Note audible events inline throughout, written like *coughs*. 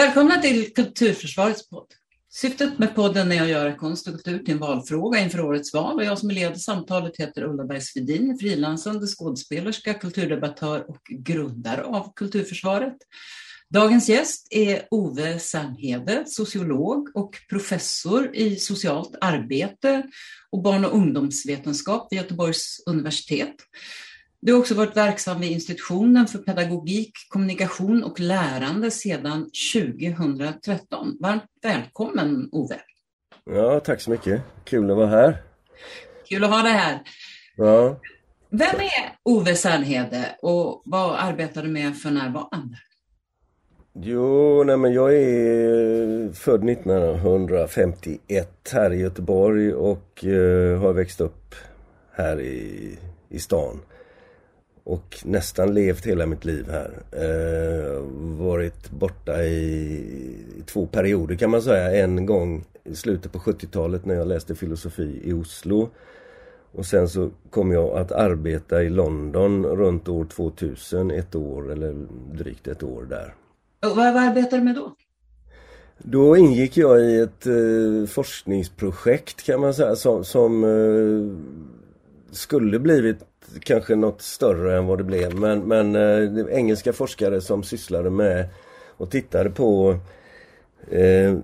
Välkomna till Kulturförsvarets podd. Syftet med podden är att göra konst och kultur till en valfråga inför årets val och jag som leder samtalet heter Ulla Bergsvedin, frilansande skådespelerska, kulturdebattör och grundare av Kulturförsvaret. Dagens gäst är Ove Sernhede, sociolog och professor i socialt arbete och barn och ungdomsvetenskap vid Göteborgs universitet. Du har också varit verksam vid institutionen för pedagogik, kommunikation och lärande sedan 2013. Varmt välkommen Ove! Ja, tack så mycket. Kul att vara här. Kul att ha dig här. Ja. Vem är Ove Sernhede och vad arbetar du med för närvarande? Jo, nej men jag är född 1951 här i Göteborg och uh, har växt upp här i, i stan och nästan levt hela mitt liv här. Eh, varit borta i, två perioder kan man säga. En gång i slutet på 70-talet när jag läste filosofi i Oslo. Och sen så kom jag att arbeta i London runt år 2000, ett år eller drygt ett år där. Och vad, vad arbetar du med då? Då ingick jag i ett eh, forskningsprojekt kan man säga som, som eh, skulle blivit kanske något större än vad det blev. Men, men eh, engelska forskare som sysslade med och tittade på eh,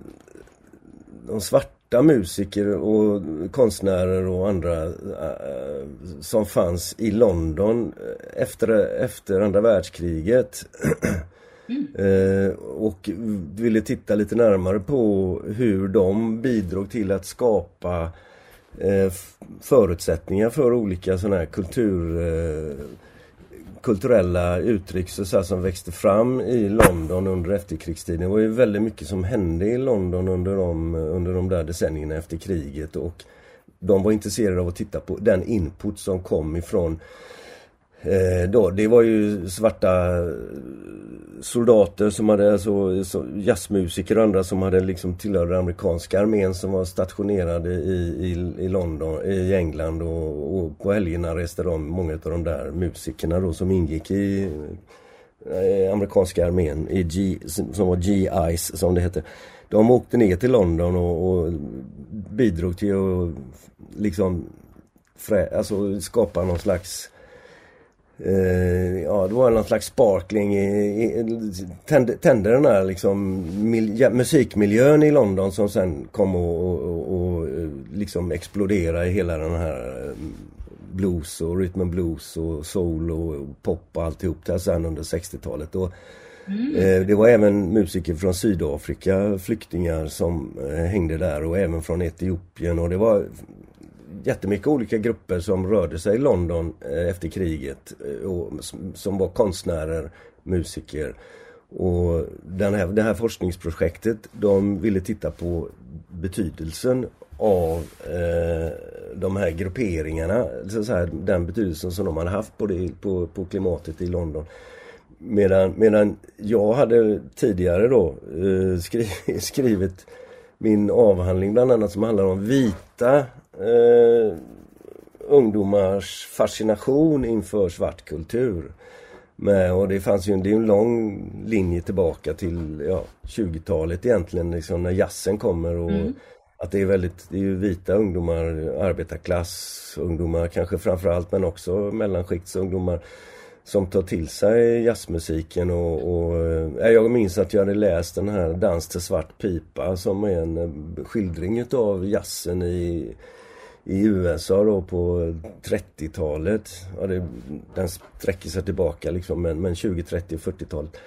de svarta musiker och konstnärer och andra eh, som fanns i London efter, efter andra världskriget. Mm. *clears throat* Eh, och ville titta lite närmare på hur de bidrog till att skapa Eh, Eh, förutsättningar för olika sådana här kultur, eh, kulturella uttryck så som växte fram i London under efterkrigstiden. Det var ju väldigt mycket som hände i London under de, under de där decennierna efter kriget och de var intresserade av att titta på den input som kom ifrån Eh, då, det var ju svarta eh, soldater som hade, alltså jazzmusiker och andra som hade liksom tillhörde amerikanska armén som var stationerade i, i, i London, i England och, och på helgerna reste de, många av de där musikerna då som ingick i eh, amerikanska armén, i G, som var GIs som det hette. De åkte ner till London och, och bidrog till att liksom frä, alltså skapa någon slags Uh, ja, det var någon slags sparkling i, i tände, tände den här liksom mil, musikmiljön i London som sen kom och, och, och, liksom explodera i hela den här eh, blues och rhythm and blues och soul och pop och alltihop där sen under 60-talet. Och, mm. eh, det var även musiker från Sydafrika, flyktingar som eh, hängde där och även från Etiopien och det var jättemycket olika grupper som rörde sig i London eh, efter kriget. Eh, och, som var konstnärer, musiker. Och den här, det här forskningsprojektet, de ville titta på betydelsen av eh, de här grupperingarna. Så här, den betydelsen som de hade haft på, det, på, på klimatet i London. Medan, medan jag hade tidigare då eh, skri, *laughs* skrivit min avhandling bland annat som handlar om vita eh, ungdomars fascination inför svart kultur. Med, och det fanns ju en, det är en lång linje tillbaka till ja, 20-talet egentligen, liksom när jazzen kommer och mm. att det är väldigt, det är vita ungdomar, arbetarklass, ungdomar kanske framförallt men också mellanskiktsungdomar som tar till sig jazzmusiken och, och eh, jag minns att jag hade läst den här Dans till svart pipa som är en eh, skildring utav jazzen i i USA då på 30-talet. Ja, det, den sträcker sig tillbaka liksom men, men 20, 30 och 40-talet.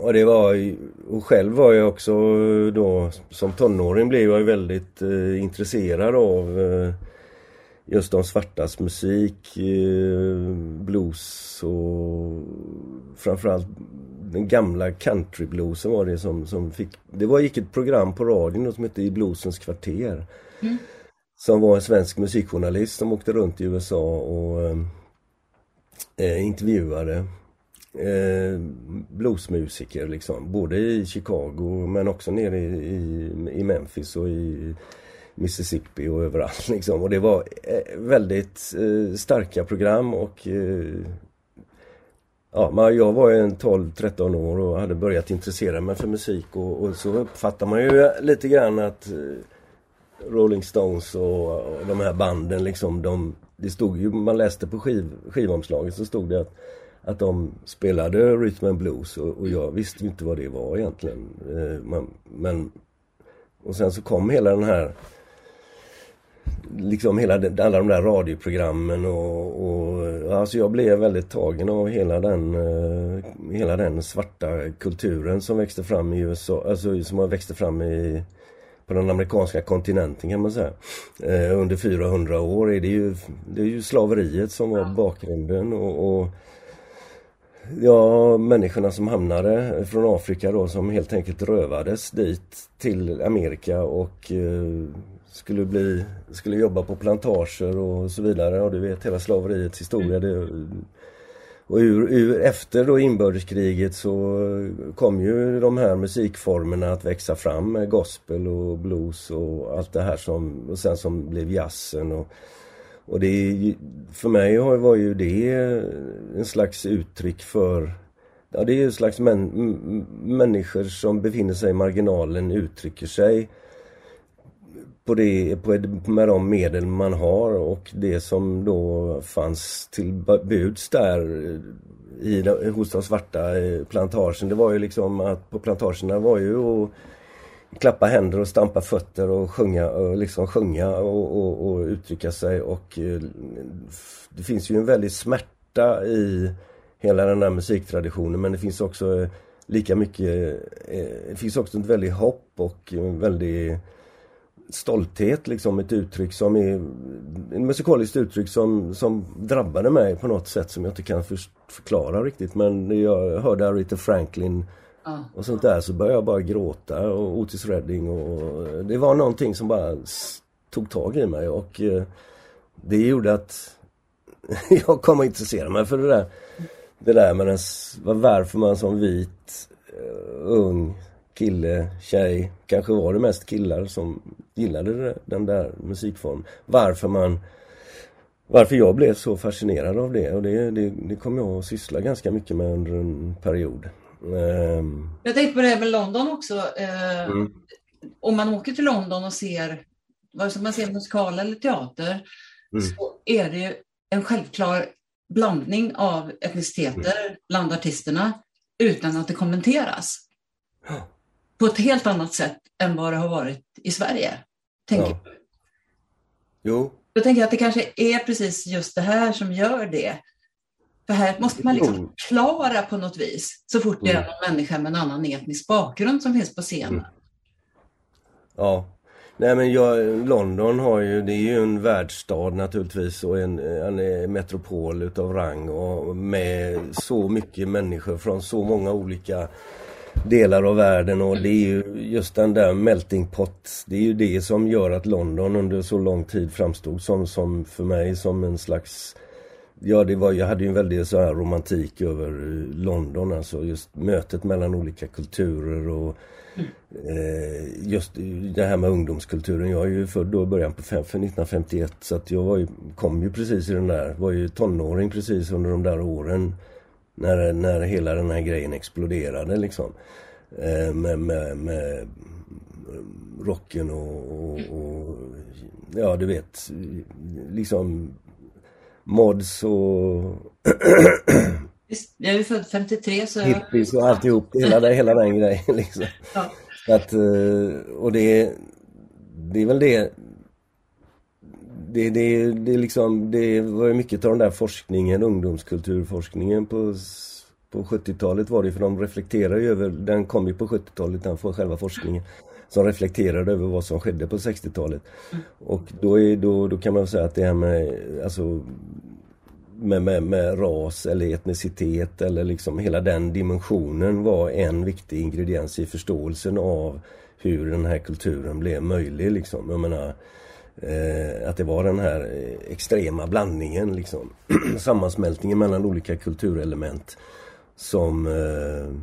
och det var och själv var jag också då som tonåring blev jag väldigt eh, intresserad av eh, just de svartas musik, eh, blues och framförallt den gamla countrybluesen var det som, som fick... Det var, gick ett program på radion som hette I bluesens kvarter. Mm som var en svensk musikjournalist som åkte runt i USA och ehm, eh, intervjuade eh, bluesmusiker liksom. Både i Chicago men också nere i, i, i Memphis och i Mississippi och överallt *laughs* liksom. Och det var eh, väldigt eh, starka program och eh, ja, jag var ju 12-13 år och hade börjat intressera mig för musik och, och, så uppfattar man ju lite grann att eh, Rolling Stones och, och de här banden liksom, de, det stod ju, man läste på skiv, skivomslaget så stod det att, att de spelade rhythm and blues och, och jag visste ju inte vad det var egentligen. Eh, man, men, och sen så kom hela den här liksom hela, alla de där radioprogrammen och, och alltså jag blev väldigt tagen av hela den, eh, hela den svarta kulturen som växte fram i USA, alltså som växte fram i på den amerikanska kontinenten kan man säga. Uh, under 400 år är det ju, det är ju slaveriet som var bakgrunden och, och Ja, människorna som hamnade från Afrika då som helt enkelt rövades dit till Amerika och eh, skulle bli, skulle jobba på plantager och så vidare. Och du vet hela slaveriets historia. Det, och ur, ur, efter då inbördeskriget så kom ju de här musikformerna att växa fram med gospel och blues och allt det här som, och sen som blev jazzen och, och det för mig var ju det en slags uttryck för Ja det är ju en slags män, människor som befinner sig i marginalen uttrycker sig på det, på, med de medel man har och det som då fanns till buds där eh, i, hos de svarta eh, plantagen. Det var ju liksom att på plantagerna var ju att klappa händer och stampa fötter och sjunga och liksom sjunga och, och, och uttrycka sig och eh, det finns ju en väldig smärta i hela den här musiktraditionen men det finns också lika mycket, det finns också ett väldigt hopp och en väldigt stolthet liksom ett uttryck som är en musikaliskt uttryck som, som drabbade mig på något sätt som jag inte kan för, förklara riktigt. Men när jag hörde Aretha Franklin och sånt där så började jag bara gråta och Otis Redding och det var någonting som bara tog tag i mig och eh, det gjorde att *laughs* jag kom att intressera mig för det där det där med den, varför man som vit uh, ung kille, tjej, kanske var det mest killar som gillade den där musikformen. Varför man varför jag blev så fascinerad av det och det, det, det kom jag att syssla ganska mycket med under en period. Um... Jag tänkte på det här med London också. Uh, mm. Om man åker till London och ser, vare sig man ser musikal eller teater, mm. så är det en självklar blandning av etniciteter mm. bland artisterna utan att det kommenteras på ett helt annat sätt än vad det har varit i Sverige. Tänker ja. Jo. Då tänker jag att det kanske är precis just det här som gör det. För här måste man liksom förklara på något vis så fort det är mm. en människa med en annan etnisk bakgrund som finns på scenen. Mm. Ja. Nej men jag, London har ju, det är ju en världsstad naturligtvis och en, en metropol utav rang och med så mycket människor från så många olika delar av världen och det är ju just den där melting pot. Det är ju det som gör att London under så lång tid framstod som, som för mig som en slags Ja, det var, jag hade ju en väldig så här romantik över London, alltså just mötet mellan olika kulturer och mm. eh, just det här med ungdomskulturen. Jag är ju född då i början på 1951 så att jag var ju, kom ju precis i den där, var ju tonåring precis under de där åren när, när hela den här grejen exploderade liksom. Eh, med, med, med rocken och, och, och, ja du vet liksom mods och *clears throat* jag är född 53 så... Hippies och alltihop, hela, det, hela den grejen liksom. Ja. Att, eh, och det, det är väl det det, det, det, liksom, det var ju mycket av den där forskningen, ungdomskulturforskningen på, på 70-talet var det för de reflekterar ju över, den kom ju på 70-talet, den för själva forskningen som reflekterade över vad som skedde på 60-talet. Och då, är, då, då kan man säga att det här med, alltså, med, med, med ras eller etnicitet eller liksom hela den dimensionen var en viktig ingrediens i förståelsen av hur den här kulturen blev möjlig. Liksom. Jag menar, Eh, att det var den här eh, extrema blandningen, liksom. *clears throat* sammansmältningen mellan olika kulturelement som, eh,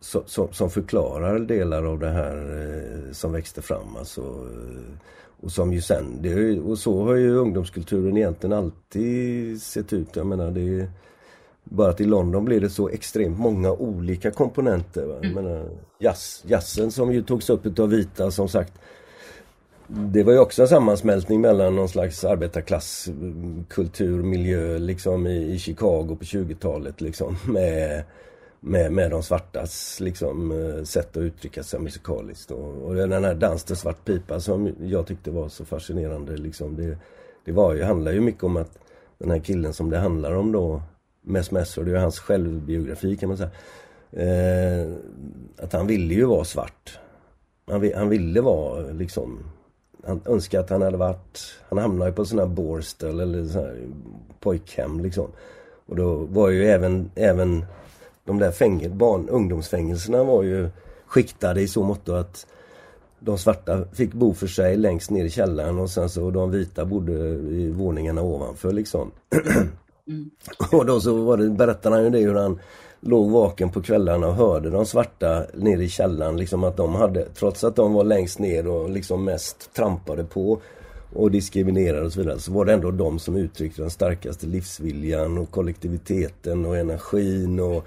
so, so, som förklarar delar av det här eh, som växte fram. Alltså, eh, och som ju sen, det, och så har ju ungdomskulturen egentligen alltid sett ut. Jag menar det Bara att i London blir det så extremt många olika komponenter. Va? Mm. Menar, jazz, jazzen som ju togs upp utav vita som sagt det var ju också en sammansmältning mellan någon slags arbetarklasskultur, miljö liksom i, i Chicago på 20-talet liksom *laughs* med, med, med de svartas liksom eh, sätt att uttrycka sig musikaliskt. Och, och den här Dans till svart pipa som jag tyckte var så fascinerande liksom. Det, det var ju, handlar ju mycket om att den här killen som det handlar om då, Mess Messer, det är hans självbiografi kan man säga. Eh, att han ville ju vara svart. Han, han ville vara liksom han önskar att han hade varit, han hamnade ju på sån här Borstel eller sån här pojkhem liksom. Och då var ju även, även de där fängel, barn, ungdomsfängelserna var ju skiktade i så mått att de svarta fick bo för sig längst ner i källaren och sen så de vita bodde i våningarna ovanför liksom. Mm. *clears throat* och då så var det, berättade han ju det hur han låg vaken på kvällarna och hörde de svarta nere i källaren liksom att de hade, trots att de var längst ner och liksom mest trampade på och diskriminerade och så vidare, så var det ändå de som uttryckte den starkaste livsviljan och kollektiviteten och energin och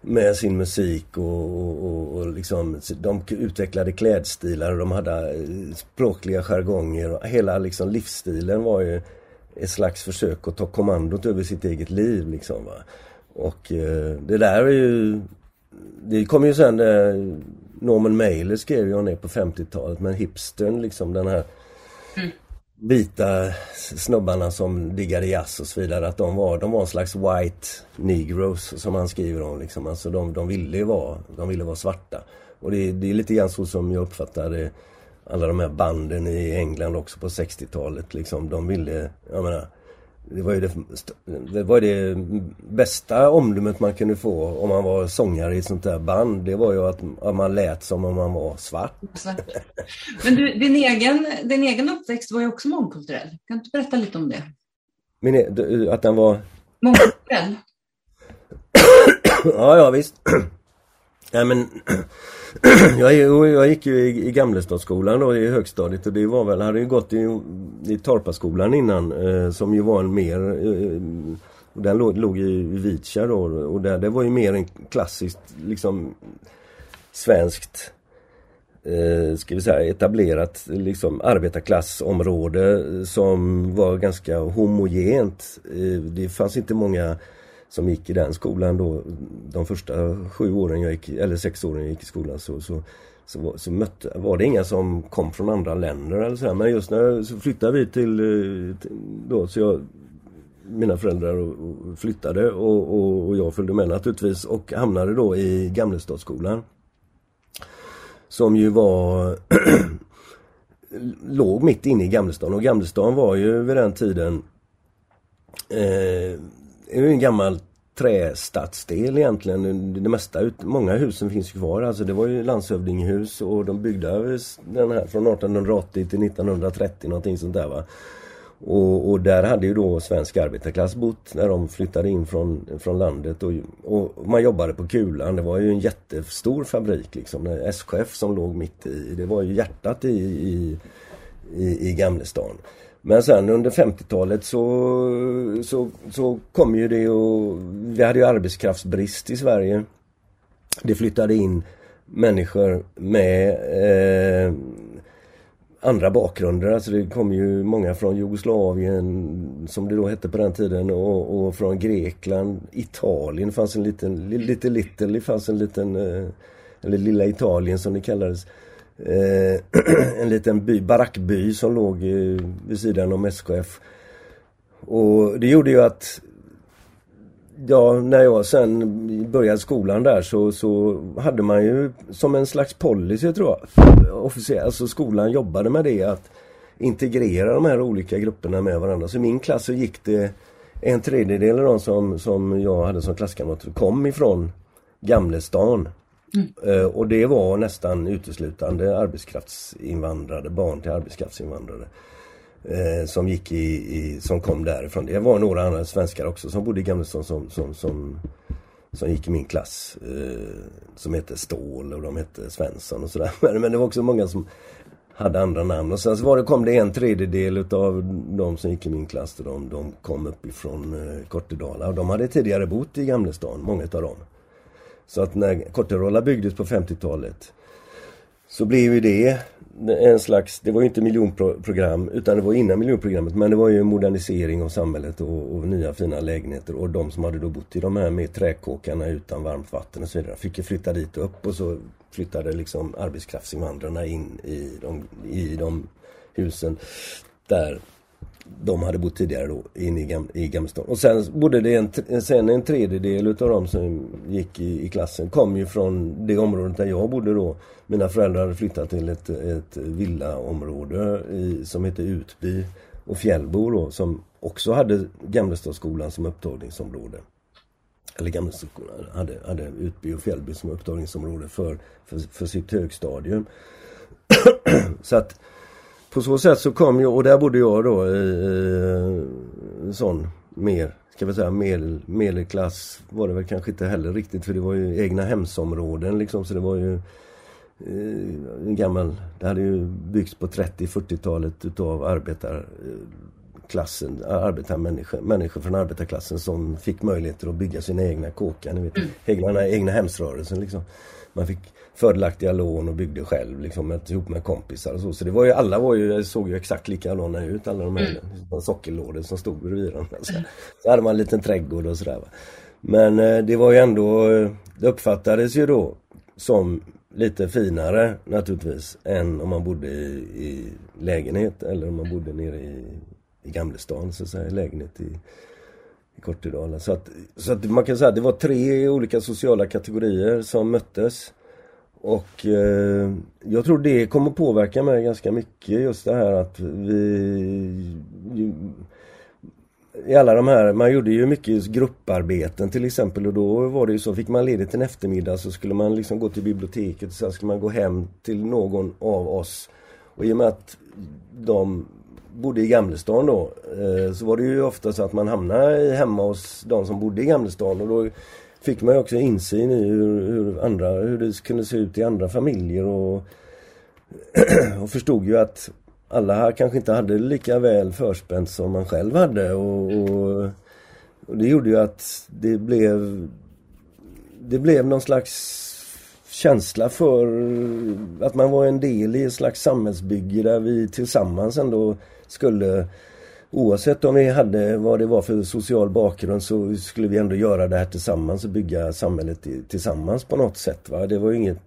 med sin musik och, och, och, och liksom, de utvecklade klädstilar och de hade eh, språkliga jargonger och hela liksom livsstilen var ju ett slags försök att ta kommandot över sitt eget liv liksom va. Och eh, det där är ju... Det kom ju sen... Eh, Norman Mailer skrev ju om det på 50-talet men hipstern liksom den här mm. vita snubbarna som diggade jazz och så vidare. Att de var, de var en slags white negroes som han skriver om liksom. Alltså de, de ville ju vara, de ville vara svarta. Och det, det är lite grann så som jag uppfattar det alla de här banden i England också på 60-talet liksom. De ville, jag menar det var ju det, det, var det bästa omdömet man kunde få om man var sångare i ett sånt där band. Det var ju att, att man lät som om man var svart. Men du, din egen, din egen uppväxt var ju också mångkulturell. Kan du inte berätta lite om det? Min, e- att den var... Mångkulturell? *coughs* ja, ja visst. *coughs* Nej men *clears throat* jag, jag gick ju i, i Gamlestadsskolan då i högstadiet och det var väl, hade ju gått i, i Torpaskolan innan eh, som ju var en mer eh, den låg, låg i Vitkärr då och där, det var ju mer en klassiskt liksom svenskt eh, ska vi säga etablerat liksom arbetarklassområde eh, som var ganska homogent. Eh, det fanns inte många som gick i den skolan då, de första sju åren jag gick, eller sex åren jag gick i skolan så, så, så, så mötte, var det inga som kom från andra länder eller så här. Men just när så flyttade vi till, eh, till då, så jag mina föräldrar flyttade och, och, och, jag följde med naturligtvis och hamnade då i Gamlestadsskolan. Som ju var *clears throat* låg mitt inne i Gamlestan och Gamlestan var ju vid den tiden eh, är ju en gammal trästadsdel egentligen. Det mesta, många husen finns kvar. Alltså det var ju landshövdingehus och de byggde den här från 1880 till 1930 någonting sånt där va. Och, och, där hade ju då svensk arbetarklass bott när de flyttade in från, från landet och, och man jobbade på Kulan. Det var ju en jättestor fabrik liksom. SKF som låg mitt i. Det var ju hjärtat i, i, i, i Gamlestan. Men sen under 50-talet så, så, så kom ju det och vi hade ju arbetskraftsbrist i Sverige. Det flyttade in människor med eh, andra bakgrunder. Alltså det kom ju många från Jugoslavien som det då hette på den tiden och, och från Grekland, Italien fanns en liten, lite little, det fanns en liten, eh, eller lilla Italien som det kallades. Eh, *clears throat* en liten by, barackby som låg eh, vid sidan om SKF. Och det gjorde ju att Ja, när jag sen började skolan där så, så hade man ju som en slags policy tror jag. Officiellt, alltså skolan jobbade med det att integrera de här olika grupperna med varandra. Så i min klass så gick det en tredjedel av de som, som jag hade som klasskamrater kom ifrån Gamlestan. Mm. Eh, och det var nästan uteslutande arbetskraftsinvandrare, barn till arbetskraftsinvandrare. Eh, som gick i, i, som kom därifrån. Det var några andra svenskar också som bodde i Gamlestaden som, som, som, som gick i min klass. Eh, som hette Ståhl och de hette Svensson och sådär. *laughs* Men, men det var också många som hade andra namn. Och sen så var det, kom det en tredjedel utav de som gick i min klass. De, de kom uppifrån eh, Kortedala och de hade tidigare bott i Gamlestaden, många utav dem. Så att när Kortedala byggdes på 50-talet så blev ju det en slags, det var ju inte miljonprogram utan det var innan miljonprogrammet men det var ju en modernisering av samhället och, och, nya fina lägenheter. Och de som hade då bott i de här med träkåkarna utan varmt vatten och så vidare fick ju flytta dit upp och så flyttade liksom arbetskraftsinvandrarna in i de, i de husen där de hade bott tidigare då inne i, Gam i Gamlestan. Och sen bodde det en, sen en tredjedel utav de som gick i, i, klassen kom ju från det området där jag bodde då. Mina föräldrar hade flyttat till ett, ett villaområde i, som heter Utby och Fjällbo då som också hade Gamlestadsskolan som upptagningsområde. Eller Gamlestadsskolan hade, hade Utby och Fjällby som upptagningsområde för, för, för sitt högstadium. *clears throat* så att på så sätt så kom jag, och där bodde jag då i, i sån mer, ska vi säga medel, medelklass var det väl kanske inte heller riktigt för det var ju egna hemsområden liksom så det var ju eh, gammal, det hade ju byggts på 30-40-talet utav arbetarklassen, arbetarmänniskor, människor från arbetarklassen som fick möjligheter att bygga sina egna kåkar, ni vet, mm. egna, egna hemsrörelsen liksom. Man fick fördelaktiga lån och byggde själv liksom med, ihop med kompisar och så. Så det var ju, alla var ju, såg ju exakt likadana ut alla de här mm. sockerlådor som stod bredvid dem. Så, så hade man en liten trädgård och sådär. Men eh, det var ju ändå, det uppfattades ju då som lite finare naturligtvis än om man bodde i, i lägenhet eller om man bodde nere i, i Gamlestan så att säga, lägenhet i, i Kortedala. Så att, så att man kan säga att det var tre olika sociala kategorier som möttes. Och eh, jag tror det kommer påverka mig ganska mycket just det här att vi i alla de här, man gjorde ju mycket grupparbeten till exempel och då var det ju så, fick man ledigt en eftermiddag så skulle man liksom gå till biblioteket och sen skulle man gå hem till någon av oss. Och i och med att de bodde i Gamlestan då eh, så var det ju ofta så att man hamnade hemma hos de som bodde i Gamlestan och då fick man också insyn i hur, hur, andra, hur det kunde se ut i andra familjer och, *clears throat* och förstod ju att alla här kanske inte hade lika väl förspänt som man själv hade och, och, och, det gjorde ju att det blev det blev någon slags känsla för att man var en del i ett slags samhällsbygge där vi tillsammans ändå skulle Oavsett om vi hade vad det var för social bakgrund så skulle vi ändå göra det här tillsammans och bygga samhället tillsammans på något sätt. Va? Det var inget,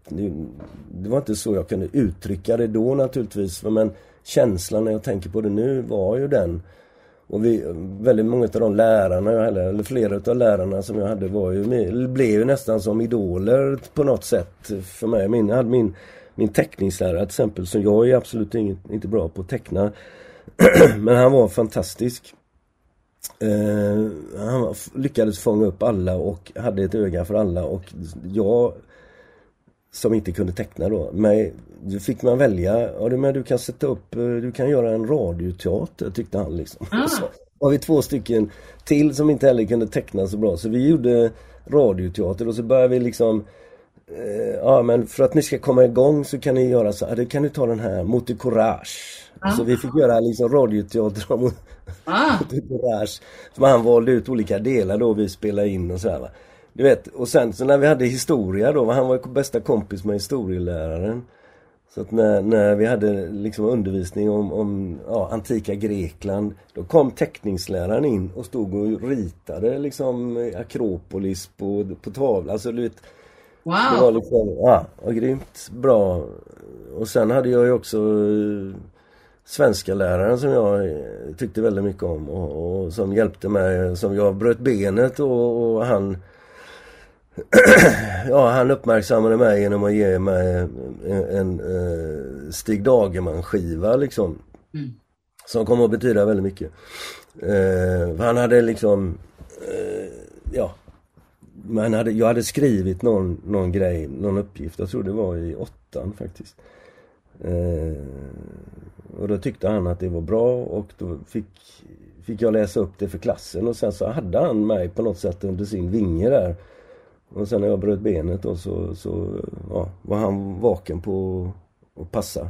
det var inte så jag kunde uttrycka det då naturligtvis. Men känslan när jag tänker på det nu var ju den. Och vi, väldigt många av de lärarna jag hade, eller flera av lärarna som jag hade var ju, blev ju nästan som idoler på något sätt för mig. Min, hade min, min teckningslärare till exempel, som jag är absolut inget, inte bra på att teckna. *clears throat* Men han var fantastisk. Uh, han lyckades fånga upp alla och hade ett öga för alla och jag som inte kunde teckna då. Då fick man välja, ja men du kan sätta upp, eh, du kan göra en radioteater tyckte han liksom. Ah. *laughs* Så var vi två stycken till som inte heller kunde teckna så bra så vi gjorde radioteater och så började vi liksom Ja men för att ni ska komma igång så kan ni göra så här, kan du ta den här Motor Courage Ah. Så vi fick göra liksom radioteater om ah. Som han valde ut olika delar då vi spelade in och sådär. Du vet, och sen så när vi hade historia då, han var bästa kompis med historieläraren. Så att när, när vi hade liksom undervisning om, om ja, antika Grekland Då kom teckningsläraren in och stod och ritade liksom Akropolis på, på tavlan. Alltså du vet Wow! Det var liksom, ja, och grymt bra. Och sen hade jag ju också svenska läraren som jag eh, tyckte väldigt mycket om och, och som hjälpte mig, som jag bröt benet och, och han *clears throat* Ja, han uppmärksammade mig genom att ge mig en, en uh, Stig Dagerman-skiva liksom. Mm. Som kom att betyda väldigt mycket. Uh, han hade liksom, uh, ja, man hade, jag hade skrivit någon, någon grej, någon uppgift, jag tror det var i åttan faktiskt. Eh, och då tyckte han att det var bra och då fick, fick jag läsa upp det för klassen och sen så hade han mig på något sätt under sin vinge där. Och sen när jag bröt benet då så, så ja, var han vaken på att passa.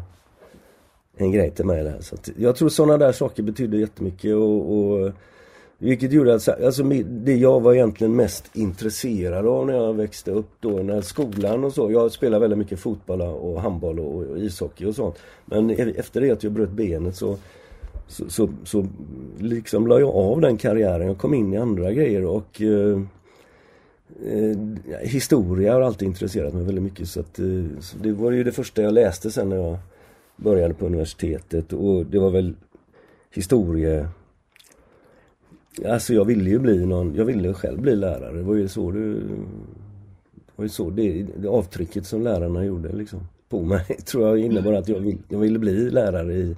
en grej till mig där. Så att, jag tror sådana där saker betyder jättemycket och, och vilket gjorde att alltså, det jag var egentligen mest intresserad av när jag växte upp då, när skolan och så. Jag spelade väldigt mycket fotboll och handboll och, och ishockey och sånt. Men e- efter det att jag bröt benet så så, så, så liksom la jag av den karriären. Jag kom in i andra grejer och eh, eh, historia har alltid intresserat mig väldigt mycket. Så, att, eh, så det var ju det första jag läste sen när jag började på universitetet och det var väl historie Alltså jag ville ju bli någon, jag ville själv bli lärare. Det var ju så det, det var ju så det, det avtrycket som lärarna gjorde liksom på mig *laughs* tror jag innebar att jag, vill, jag ville bli lärare i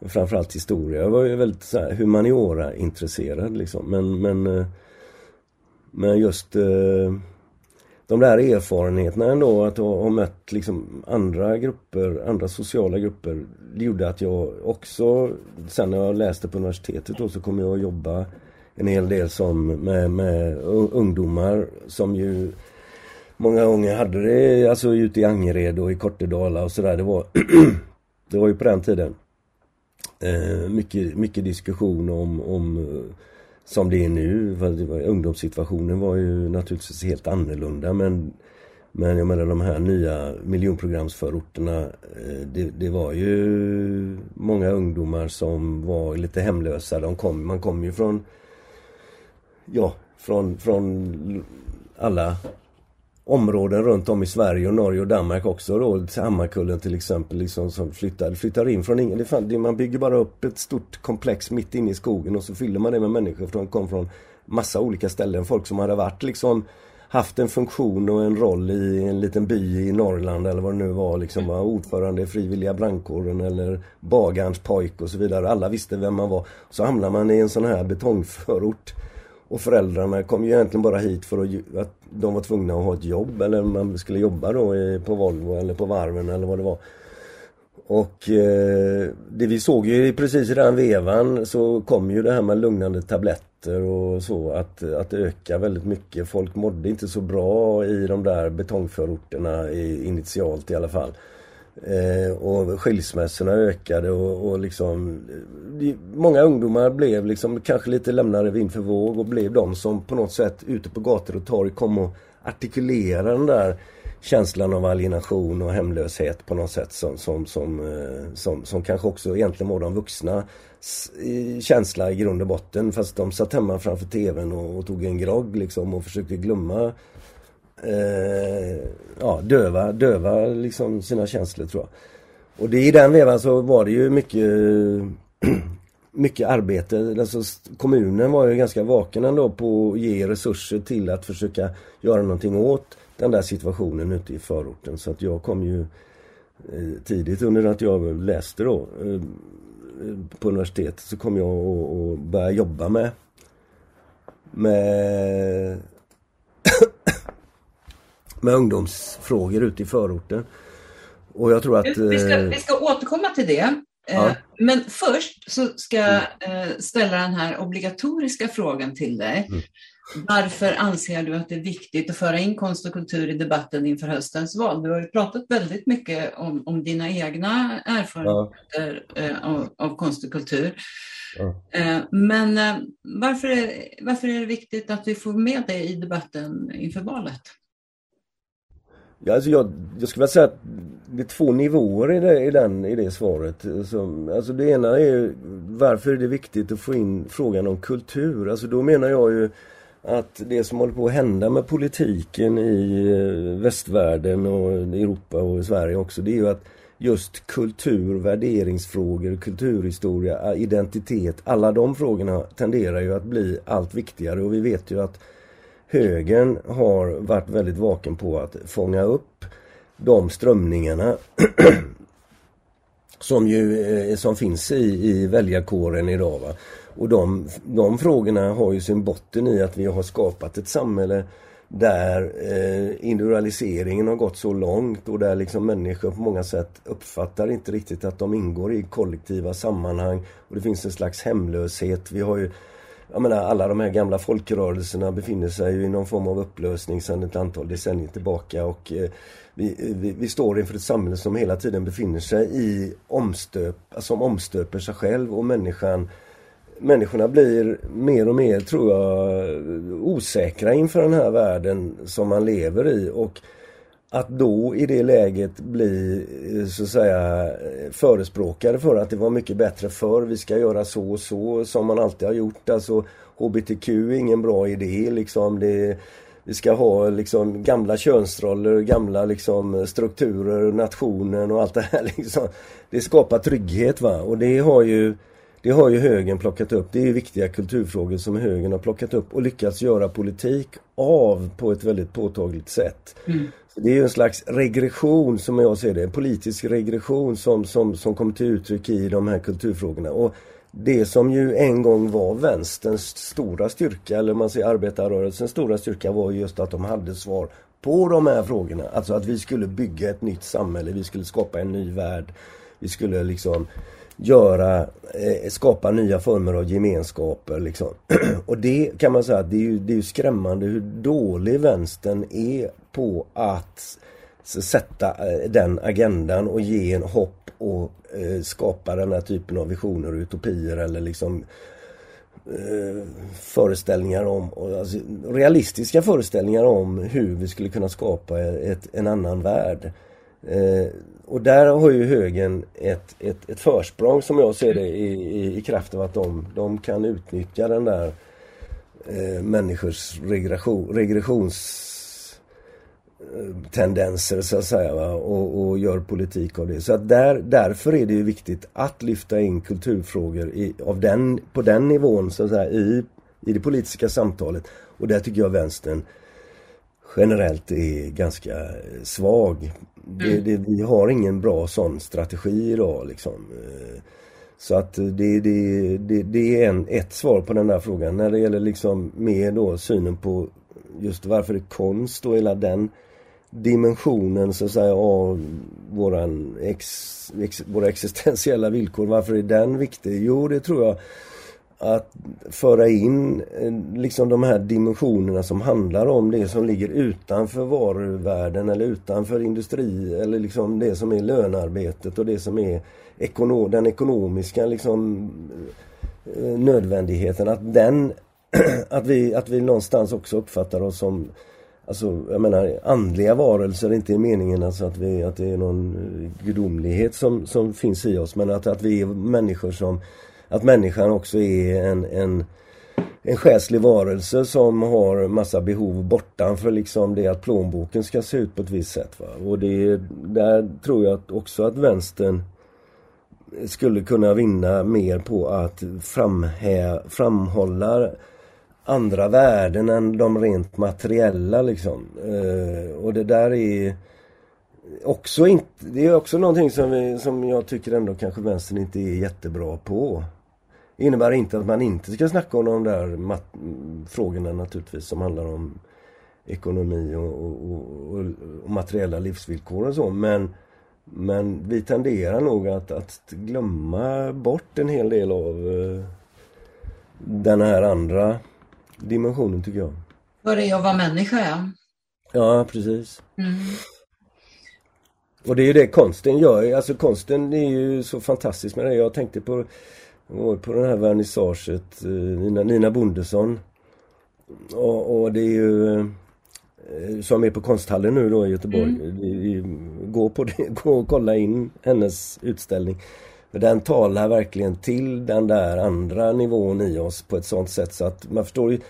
framförallt historia. Jag var ju väldigt så här, humaniora intresserad liksom. Men, men, eh, men just eh, de där erfarenheterna ändå att ha, ha mött liksom andra grupper, andra sociala grupper. Det gjorde att jag också, sen när jag läste på universitetet då så kom jag att jobba en hel del som med, med ungdomar som ju många gånger hade det alltså ute i Angered och i Kortedala och sådär. Det var, *clears throat* det var ju på den tiden eh, mycket, mycket diskussion om, om eh, som det är nu. Ungdomssituationen var ju naturligtvis helt annorlunda men men jag menar de här nya miljonprogramsförorterna eh, det, det, var ju många ungdomar som var lite hemlösa. De kom, man kom ju från Ja, från, från alla områden runt om i Sverige och Norge och Danmark också då. Hammarkullen till exempel liksom som flyttar, flyttar in från ingen... Det, man bygger bara upp ett stort komplex mitt inne i skogen och så fyller man det med människor som kom från massa olika ställen. Folk som hade varit liksom haft en funktion och en roll i en liten by i Norrland eller vad det nu var. Liksom, var ordförande i frivilliga brandkåren eller bagarns pojk och så vidare. Alla visste vem man var. Så hamnar man i en sån här betongförort och föräldrarna kom ju egentligen bara hit för att, att de var tvungna att ha ett jobb eller man skulle jobba då på Volvo eller på varven eller vad det var. Och eh, det vi såg ju precis i den vevan så kom ju det här med lugnande tabletter och så att, att öka väldigt mycket. Folk mådde inte så bra i de där betongförorterna initialt i alla fall. Eh, och skilsmässorna ökade och, och liksom Många ungdomar blev liksom kanske lite lämnade vind för våg och blev de som på något sätt ute på gator och torg kom och artikulera den där känslan av alienation och hemlöshet på något sätt som, som, som, eh, som, som kanske också egentligen var de vuxna känsla i grund och botten fast de satt hemma framför tvn och, och tog en grogg liksom och försökte glömma eh, ja, döva, döva liksom sina känslor tror jag. Och det, i den vevan så var det ju mycket *clears throat* mycket arbete. Alltså, kommunen var ju ganska vaken ändå på att ge resurser till att försöka göra någonting åt den där situationen ute i förorten. Så att jag kom ju eh, tidigt under att jag läste då eh, på universitetet så kom jag och började jobba med med med ungdomsfrågor ute i förorten. Och jag tror att... Vi ska, vi ska återkomma till det. Eh, ja. Men först så ska jag mm. eh, ställa den här obligatoriska frågan till dig. Mm. Varför anser du att det är viktigt att föra in konst och kultur i debatten inför höstens val? Du har ju pratat väldigt mycket om, om dina egna erfarenheter ja. Eh, av, av, konst och kultur. Ja. Men varför är, varför är det viktigt att vi får med det i debatten inför valet? Ja, alltså jag, jag skulle vilja säga att det är två nivåer i det, i den, i det svaret. Alltså, alltså det ena är varför är det viktigt att få in frågan om kultur? Alltså då menar jag ju att det som håller på att hända med politiken i eh, västvärlden och Europa och Sverige också, det är ju att just kultur, värderingsfrågor, kulturhistoria, identitet, alla de frågorna tenderar ju att bli allt viktigare och vi vet ju att högern har varit väldigt vaken på att fånga upp de strömningarna *clears throat* som ju eh, som finns i, i väljarkåren idag. Va? Och de, de frågorna har ju sin botten i att vi har skapat ett samhälle där eh, individualiseringen har gått så långt och där liksom människor på många sätt uppfattar inte riktigt att de ingår i kollektiva sammanhang. Och det finns en slags hemlöshet. Vi har ju jag menar alla de här gamla folkrörelserna befinner sig ju i någon form av upplösning sedan ett antal decennier tillbaka och eh, vi, vi, vi, står inför ett samhälle som hela tiden befinner sig i omstöp, som omstöper sig själv och människan. Människorna blir mer och mer, tror jag, osäkra inför den här världen som man lever i och att då i det läget bli eh, så att säga förespråkare för att det var mycket bättre förr, vi ska göra så och så som man alltid har gjort. Alltså HBTQ är ingen bra idé liksom. Det, vi ska ha liksom gamla könsroller, gamla liksom strukturer, nationen och allt det här *laughs* liksom. Det skapar trygghet va och det har ju det har ju högern plockat upp. Det är viktiga kulturfrågor som högern har plockat upp och lyckats göra politik av på ett väldigt påtagligt sätt. Mm. Det är ju en slags regression som jag ser det, en politisk regression som, som, som kommer till uttryck i de här kulturfrågorna. Och det som ju en gång var vänsterns stora styrka, eller man säger arbetarrörelsens stora styrka var just att de hade svar på de här frågorna. Alltså att vi skulle bygga ett nytt samhälle, vi skulle skapa en ny värld. Vi skulle liksom göra, eh, skapa nya former av gemenskaper liksom. *clears throat* Och det kan man säga att det är ju, det är ju skrämmande hur dålig vänstern är på att sätta eh, den agendan och ge en hopp och eh, skapa den här typen av visioner och utopier eller liksom eh, föreställningar om, alltså, realistiska föreställningar om hur vi skulle kunna skapa ett, en annan värld. Eh, och där har ju högen ett, ett, ett försprång som jag ser det i, i, i kraft av att de, de kan utnyttja den där eh, människors regression, regressions eh, tendenser så att säga va? Och, och gör politik av det. Så att där, därför är det ju viktigt att lyfta in kulturfrågor i, av den, på den nivån så att säga, i, i det politiska samtalet. Och där tycker jag vänstern generellt är ganska svag. Det, mm. det, vi har ingen bra sån strategi idag liksom. Så att det, det, det, det är en, ett svar på den där frågan. När det gäller liksom mer då synen på just varför det är konst och hela den dimensionen så att säga av våran ex, ex, våra *laughs* existentiella villkor. Varför är den viktig? Jo, det tror jag att föra in eh, liksom de här dimensionerna som handlar om det som ligger utanför varuvärlden eller utanför industri eller liksom det som är lönearbetet och det som är ekono den ekonomiska liksom eh, nödvändigheten. Att den *clears throat* att vi, att vi någonstans också uppfattar oss som Alltså jag menar andliga varelser, inte i meningen alltså att, vi, att det är någon eh, gudomlighet som, som finns i oss men att, att vi är människor som att människan också är en, en en själslig varelse som har massa behov bortanför liksom det att plånboken ska se ut på ett visst sätt. Va? Och det, där tror jag också att vänstern skulle kunna vinna mer på att framhä, framhålla andra värden än de rent materiella liksom. Eh, och det där är också inte, det är också någonting som, vi, som jag tycker ändå kanske vänstern inte är jättebra på. Innebär inte att man inte ska snacka om de där frågorna naturligtvis som handlar om ekonomi och, och, och, och, materiella livsvillkor och så men men vi tenderar nog att, att glömma bort en hel del av uh, den här andra dimensionen tycker jag. Vad det är att vara människa ja. Ja, precis. Mm. Och det är ju det konsten gör. Alltså konsten är ju så fantastisk med det. Jag tänkte på, på det här vernissaget, eh, Nina, Nina Bondesson. Och, och, det är ju eh, som är på konsthallen nu då i Göteborg. Mm. Gå, på det, *laughs* gå och kolla in hennes utställning. För den talar verkligen till den där andra nivån i oss på ett sånt sätt så att man förstår ju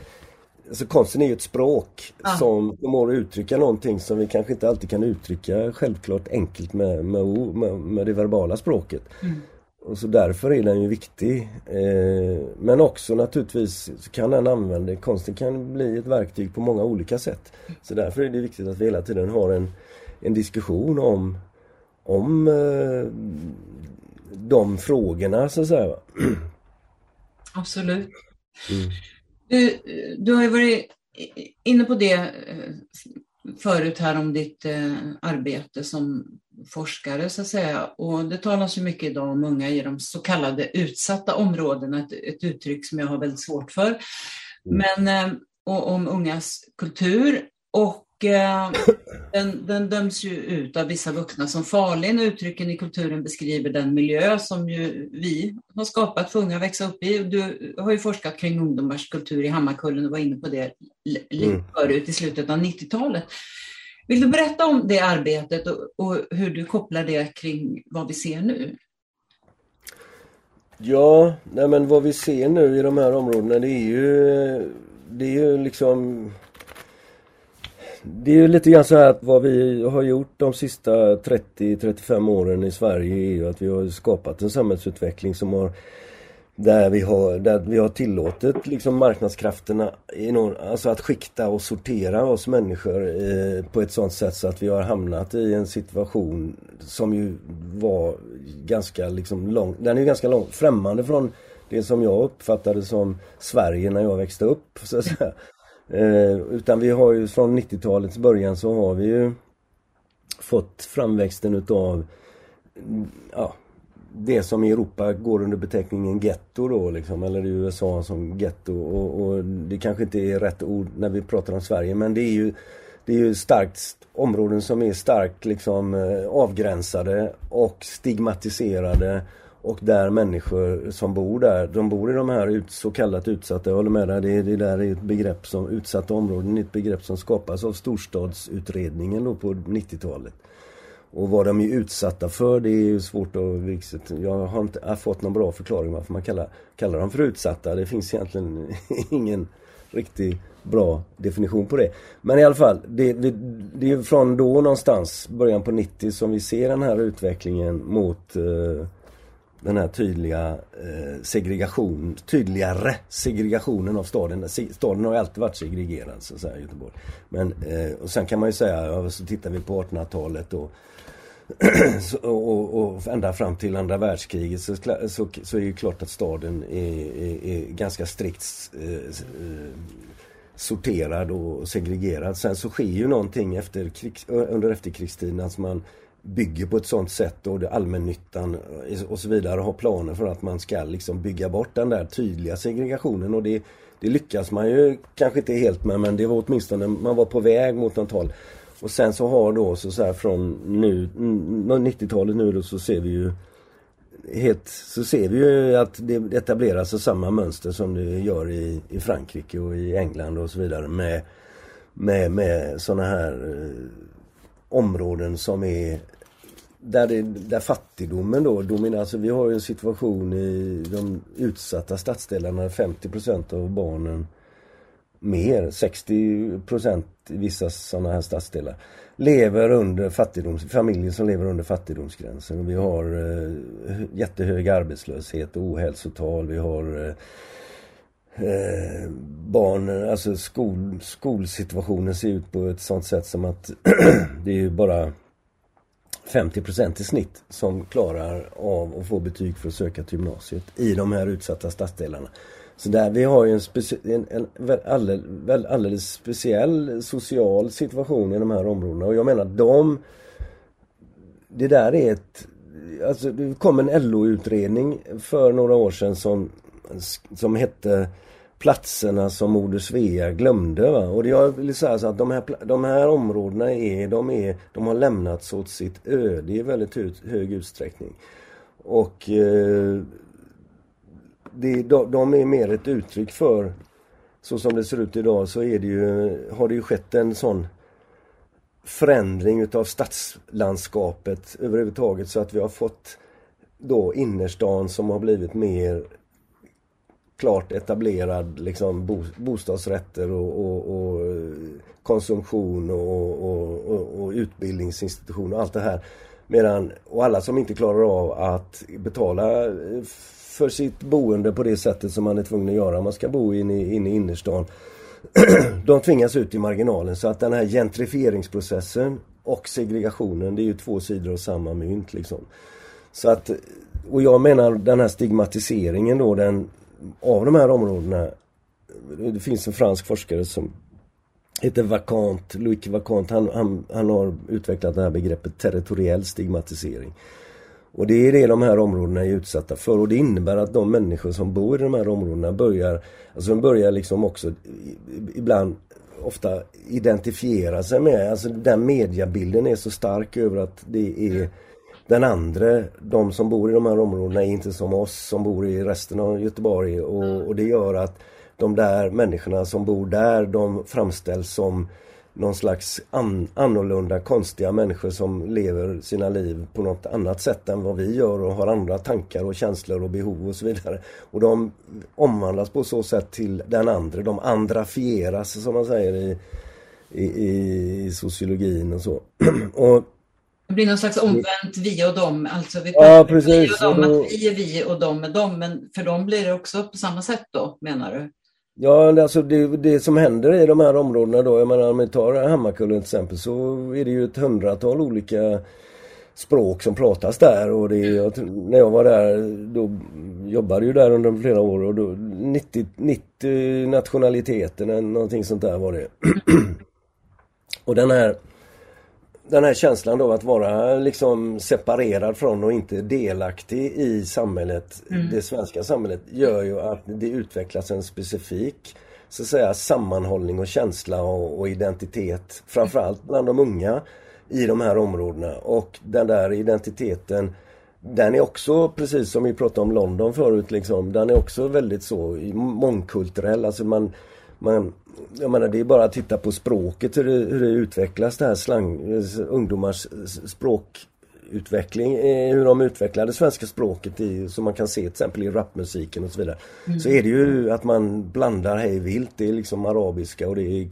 Alltså konsten är ju ett språk ah. som förmår uttrycka någonting som vi kanske inte alltid kan uttrycka självklart enkelt med, med, med, med det verbala språket. Mm. Och så därför är den ju viktig. Eh, men också naturligtvis kan den använda, konsten kan bli ett verktyg på många olika sätt. Så därför är det viktigt att vi hela tiden har en, en diskussion om, om eh, de frågorna så att säga. Absolut. Mm. Du, du har ju varit inne på det eh, förut här om ditt eh, arbete som forskare så att säga. Och det talas ju mycket idag om unga i de så kallade utsatta områdena, ett, ett uttryck som jag har väldigt svårt för. Mm. Men, eh, och om ungas kultur. Och Eh, den, den döms ju ut av vissa vuxna som farlig när uttrycken i kulturen beskriver den miljö som ju vi har skapat för unga att växa upp i. Du har ju forskat kring ungdomars kultur i Hammarkullen och var inne på det lite mm. förut i slutet av 90-talet. Vill du berätta om det arbetet och, och hur du kopplar det kring vad vi ser nu? Ja, nej men vad vi ser nu i de här områdena det är ju, det är ju liksom det är ju lite grann så här att vad vi har gjort de sista 30-35 åren i Sverige är ju att vi har skapat en samhällsutveckling som har där vi har, där vi har tillåtit liksom marknadskrafterna någon, alltså att skikta och sortera oss människor eh, på ett sånt sätt så att vi har hamnat i en situation som ju var ganska liksom lång, den är ju ganska långt främmande från det som jag uppfattade som Sverige när jag växte upp. Så att säga. Eh, utan vi har ju från 90-talets början så har vi ju fått framväxten utav ja, det som i Europa går under beteckningen getto då liksom, eller i USA som getto och, och, det kanske inte är rätt ord när vi pratar om Sverige men det är ju det är ju starkt områden som är starkt liksom eh, avgränsade och stigmatiserade och där människor som bor där, de bor i de här så kallat utsatta, jag håller med dig, det, det där är ett begrepp som, utsatta områden är ett begrepp som skapas av storstadsutredningen då på 90-talet. Och vad de är utsatta för det är ju svårt att... Jag har inte fått någon bra förklaring varför man kallar, kallar dem för utsatta. Det finns egentligen *laughs* ingen riktigt bra definition på det. Men i alla fall, det, det, det är från då någonstans, början på 90 som vi ser den här utvecklingen mot eh, den här tydliga eh, segregation, tydligare segregationen av staden. Staden har ju alltid varit segregerad så att säga, Göteborg. Men, eh, och sen kan man ju säga, ja, så tittar vi på 1800-talet och, *clears throat* och, och, ända fram till andra världskriget så, så, så är det klart att staden är, är, är ganska strikt eh, eh, sorterad och segregerad. Sen så sker ju någonting efter krigs, under efterkrigstiden, alltså man bygger på ett sånt sätt och det allmännyttan eh, och så vidare har planer för att man ska liksom bygga bort den där tydliga segregationen och det, det lyckas man ju kanske inte helt med men det var åtminstone, man var på väg mot något håll. Och sen så har då så, så här från nu, mm, 90-talet nu då så ser vi ju helt, så ser vi ju att det etableras samma mönster som det gör i, i Frankrike och i England och så vidare med, med, med sådana här eh, områden som är där, det, där fattigdomen då dominerar. Alltså vi har ju en situation i de utsatta stadsdelarna 50% av barnen mer, 60 procent i vissa sådana här stadsdelar lever under fattigdoms, familjer som lever under fattigdomsgränsen. Vi har eh, jättehög arbetslöshet och ohälsotal. Vi har eh, eh barn, alltså skol, skolsituationen ser ut på ett sådant sätt som att *clears throat* det är ju bara 50 procent i snitt som klarar av att få betyg för att söka till gymnasiet i de här utsatta stadsdelarna. Så där vi har ju en, en, en alldeles, alldeles speciell social situation i de här områdena och jag menar de Det där är ett Alltså det kom en LO-utredning för några år sedan som Som hette platserna som Moder Svea glömde. Va? Och jag vill säga så att de här, de här områdena är, de, är, de har lämnats åt sitt öde i väldigt hög utsträckning. Och eh, det, de, de är mer ett uttryck för, så som det ser ut idag, så är det ju, har det ju skett en sån förändring utav stadslandskapet överhuvudtaget så att vi har fått då innerstan som har blivit mer klart etablerad liksom, bo, bostadsrätter och, och, och konsumtion och, och, och, utbildningsinstitutioner och allt det här. Medan, och alla som inte klarar av att betala eh, för sitt boende på det sättet som man är tvungen att göra om man ska bo inne, inne i innerstan. *clears throat* de tvingas ut i marginalen så att den här gentrifieringsprocessen och segregationen det är ju två sidor av samma mynt liksom. Så att, och jag menar den här stigmatiseringen då den av de här områdena. Det finns en fransk forskare som heter Vacant, Louis Vacant, han, han, han har utvecklat det här begreppet territoriell stigmatisering. Och det är det de här områdena är utsatta för. Och det innebär att de människor som bor i de här områdena börjar, alltså de börjar liksom också ibland ofta identifiera sig med, alltså den mediabilden är så stark över att det är den andra, de som bor i de här områdena är inte som oss som bor i resten av Göteborg. Och, och det gör att de där människorna som bor där, de framställs som någon slags an, annorlunda, konstiga människor som lever sina liv på något annat sätt än vad vi gör och har andra tankar och känslor och behov och så vidare. Och de omvandlas på så sätt till den andra, de andrafieras som man säger i, i, i sociologin och så. *clears throat* och det blir någon slags omvänt vi och dem. Alltså vi ja, precis. vi och dem, att vi är vi och de är dem. Men för dem blir det också på samma sätt då, menar du? Ja, alltså det, det, som händer i de här områdena då, jag menar om vi tar Hammarkullen till exempel så är det ju ett hundratal olika språk som pratas där och det, jag, när jag var där då jobbade ju där under flera år och då 90, 90 nationaliteter eller någonting sånt där var det. *clears throat* och den här den här känslan då att vara liksom separerad från och inte delaktig i samhället, mm. det svenska samhället, gör ju att det utvecklas en specifik så att säga sammanhållning och känsla och, och identitet framförallt bland de unga i de här områdena och den där identiteten den är också, precis som vi pratade om London förut, liksom, den är också väldigt så mångkulturell. Alltså man, man, jag menar det är bara att titta på språket hur det, hur det utvecklas det här slang, ungdomars språkutveckling, eh, hur de utvecklar det svenska språket i, som man kan se till exempel i rapmusiken och så vidare. Mm. Så är det ju att man blandar hej vilt. Det är liksom arabiska och det är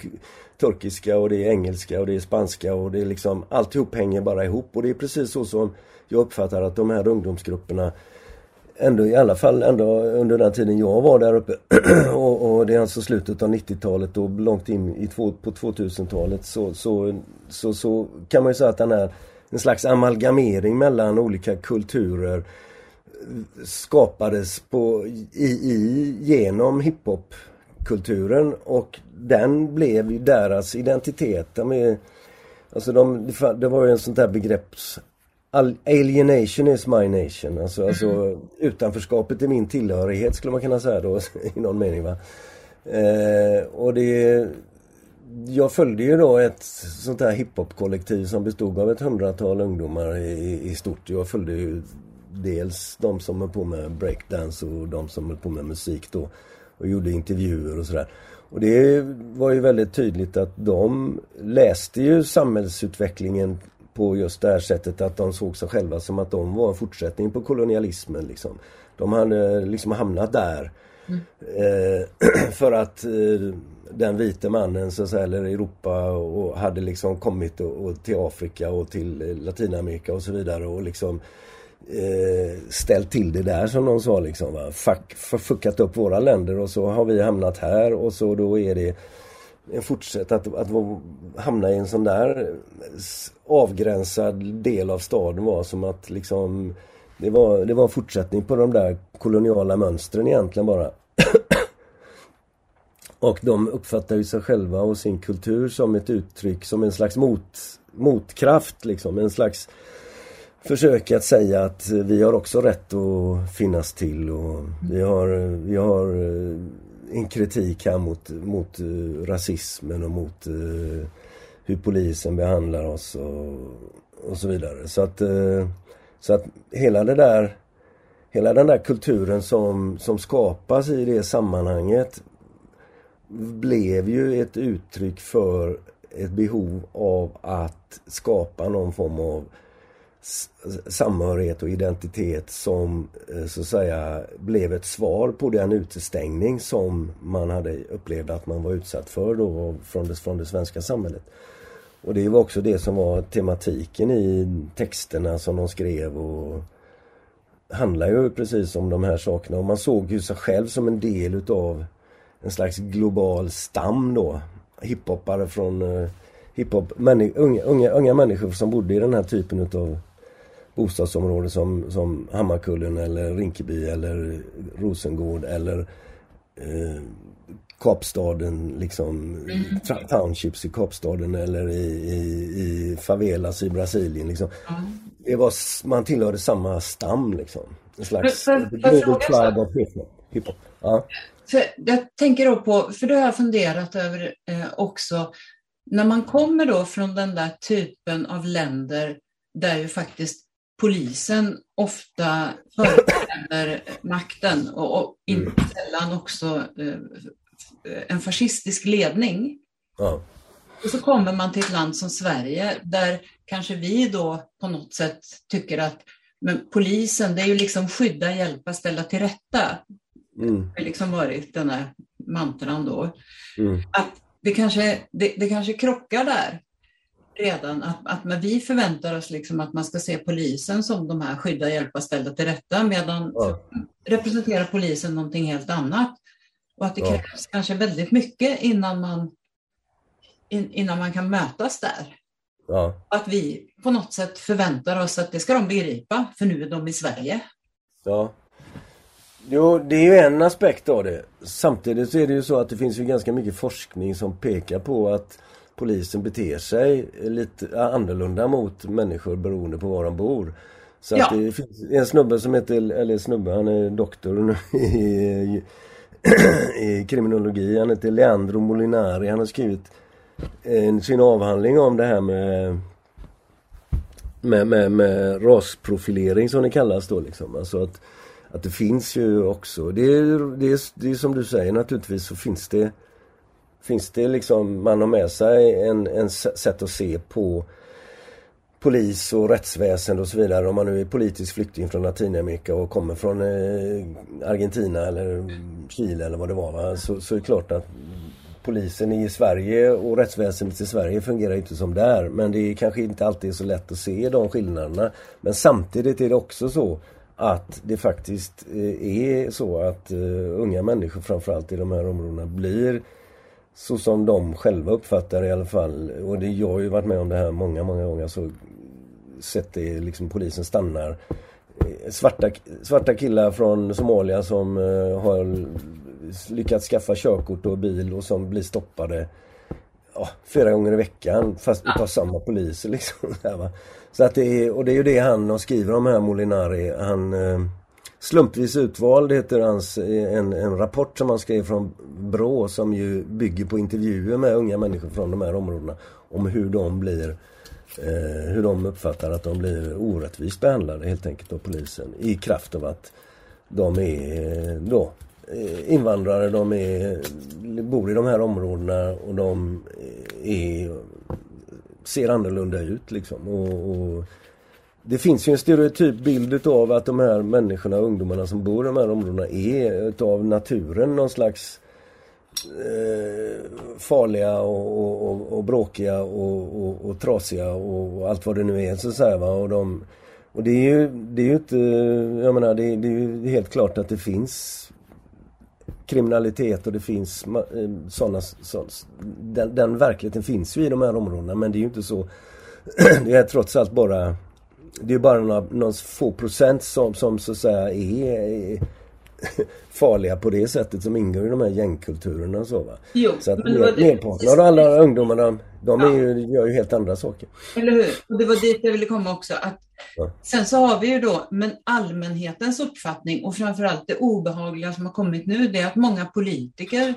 turkiska och det är engelska och det är spanska och det är liksom alltihop hänger bara ihop och det är precis så som jag uppfattar att de här ungdomsgrupperna ändå i alla fall ändå under den tiden jag var där uppe. *clears throat* Och, och, det är alltså slutet av 90-talet och långt in i två, på 2000-talet så, så, så, så kan man ju säga att den här en slags amalgamering mellan olika kulturer eh, skapades på, i, i, genom hiphopkulturen. Och den blev ju deras identitet. De är, alltså de, det var ju en sånt där begrepp alienation is my nation. Alltså, mm. alltså utanförskapet är min tillhörighet skulle man kunna säga då *laughs* i någon mening. Va? Eh, och det jag följde ju då ett sånt här hiphop-kollektiv som bestod av ett hundratal ungdomar i, i stort. Jag följde ju dels de som höll på med breakdance och de som höll på med musik då. Och gjorde intervjuer och sådär. Och det var ju väldigt tydligt att de läste ju samhällsutvecklingen på just det här sättet att de såg sig själva som att de var en fortsättning på kolonialismen. Liksom. De hade eh, liksom hamnat där. Mm. Eh, *clears throat* för att eh, den vite mannen så att säga, eller Europa och hade liksom kommit och, och till Afrika och till eh, Latinamerika och så vidare och liksom eh, ställt till det där som de sa liksom. Va? Fuck, fuckat upp våra länder och så har vi hamnat här och så då är det en att, att hamna i en sån där avgränsad del av staden var som att liksom det var, det var en fortsättning på de där koloniala mönstren egentligen bara. *clears throat* och de uppfattar ju sig själva och sin kultur som ett uttryck, som en slags mot, motkraft liksom, en slags försök att säga att vi har också rätt att finnas till och vi har, vi har en kritik här mot, mot uh, rasismen och mot uh, hur polisen behandlar oss och, och så vidare. Så att, uh, så att hela det där Hela den där kulturen som, som skapas i det sammanhanget blev ju ett uttryck för ett behov av att skapa någon form av samhörighet och identitet som eh, så att säga blev ett svar på den utestängning som man hade upplevt att man var utsatt för då från det, från det svenska samhället. Och det var också det som var tematiken i texterna som de skrev och handlar ju precis om de här sakerna och man såg ju sig själv som en del utav en slags global stam då. Hiphoppare från eh, hiphop, unga, unga, unga människor som bodde i den här typen utav bostadsområde som, som Hammarkullen eller Rinkeby eller Rosengård eller eh, Kapstaden, liksom mm. townships i Kapstaden eller i, i, i favelas i Brasilien. Liksom. Mm. Det var, man tillhörde samma stam liksom. En slags global tribe of hiphop. Ja. För jag tänker då på, för det har jag funderat över eh, också, när man kommer då från den där typen av länder där ju faktiskt polisen ofta företräder makten och, och inte mm. sällan också eh, en fascistisk ledning. Ja. Och så kommer man till ett land som Sverige där kanske vi då på något sätt tycker att men polisen, det är ju liksom skydda, hjälpa, ställa till rätta. Mm. Det har liksom varit den här mantran då. Mm. Att det kanske, det, det kanske krockar där redan, att, att men vi förväntar oss liksom att man ska se polisen som de här skydda, hjälpa, ställa till rätta medan ja. representerar polisen någonting helt annat. Och att det krävs ja. kanske väldigt mycket innan man, in, innan man kan mötas där. Ja. Att vi på något sätt förväntar oss att det ska de begripa, för nu är de i Sverige. Ja. Jo, det är ju en aspekt av det. Samtidigt så är det ju så att det finns ju ganska mycket forskning som pekar på att polisen beter sig lite annorlunda mot människor beroende på var de bor. Så ja. att det finns en snubbe som heter, eller snubbe, han är doktor *laughs* i, i kriminologi. Han heter Leandro Molinari. Han har skrivit en, sin avhandling om det här med med, med, med rasprofilering som det kallas då liksom. Alltså att, att det finns ju också, det är, det, är, det är som du säger naturligtvis så finns det Finns det liksom, man har med sig en, en sätt att se på polis och rättsväsende och så vidare. Om man nu är politisk flykting från Latinamerika och kommer från eh, Argentina eller Chile eller vad det var. Va? Så, så är det klart att polisen i Sverige och rättsväsendet i Sverige fungerar inte som där. Men det är kanske inte alltid så lätt att se de skillnaderna. Men samtidigt är det också så att det faktiskt eh, är så att uh, unga människor framförallt i de här områdena blir så som de själva uppfattar det i alla fall. Och det, jag har ju varit med om det här många, många gånger. Så sett det liksom polisen stannar. Eh, svarta, svarta killar från Somalia som eh, har lyckats skaffa körkort och bil och som blir stoppade ja, flera gånger i veckan fast utav samma poliser *laughs* liksom. Så att det är, och det är ju det han skriver om här Molinari. Han eh, Slumpvis utvald heter hans, en, en rapport som han skrev från Brå som ju bygger på intervjuer med unga människor från de här områdena. Om hur de blir eh, hur de uppfattar att de blir orättvist behandlade helt enkelt av polisen. I kraft av att de är eh, då eh, invandrare, de är, bor i de här områdena och de eh, är, ser annorlunda ut liksom. och, och det finns ju en stereotyp bild av att de här människorna, ungdomarna som bor i de här områdena är utav naturen någon slags eh, farliga och, och, och, och bråkiga och, och, och, trasiga och, allt vad det nu är så att säga, va? Och, de, och det är ju, det är ju inte, jag menar det, det är ju helt klart att det finns kriminalitet och det finns eh, sådana, så, den, den verkligheten finns ju i de här områdena men det är ju inte så, *clears throat* det är trots allt bara det är bara några, några få procent som, som så att säga är, är *laughs* farliga på det sättet som ingår i de här gängkulturerna och så va. Jo, så att merparten av alla ungdomar de, de ja. ju, gör ju helt andra saker. Eller hur? Och det var dit jag ville komma också. Att ja. Sen så har vi ju då, men allmänhetens uppfattning och framförallt det obehagliga som har kommit nu, det är att många politiker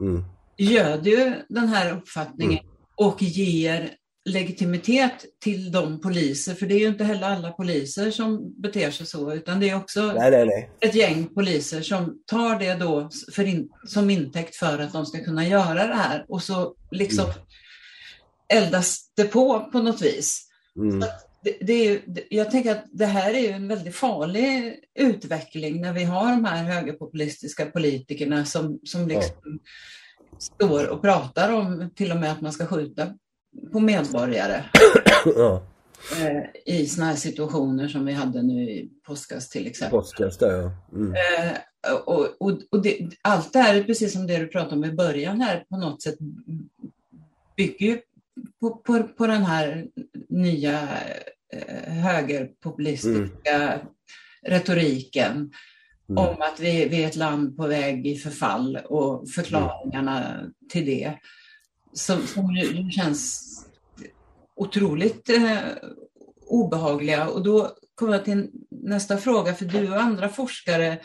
mm. göder ju den här uppfattningen mm. och ger legitimitet till de poliser, för det är ju inte heller alla poliser som beter sig så, utan det är också nej, nej, nej. ett gäng poliser som tar det då in, som intäkt för att de ska kunna göra det här och så liksom mm. eldas det på på något vis. Mm. Det, det, är, jag tänker att det här är ju en väldigt farlig utveckling när vi har de här högerpopulistiska politikerna som, som liksom ja. står och pratar om till och med att man ska skjuta på medborgare. *coughs* ja. Eh, I sådana här situationer som vi hade nu i påskas till exempel. Påskas, där, ja. Mm. Eh, och, och, och det, allt det här, precis som det du pratade om i början här, på något sätt bygger på, på, på den här nya eh, högerpopulistiska mm. retoriken. mm. om att vi, vi, är ett land på väg i förfall och förklaringarna mm. till det som, som känns otroligt eh, obehagliga. Och då kommer jag till nästa fråga, för du och andra forskare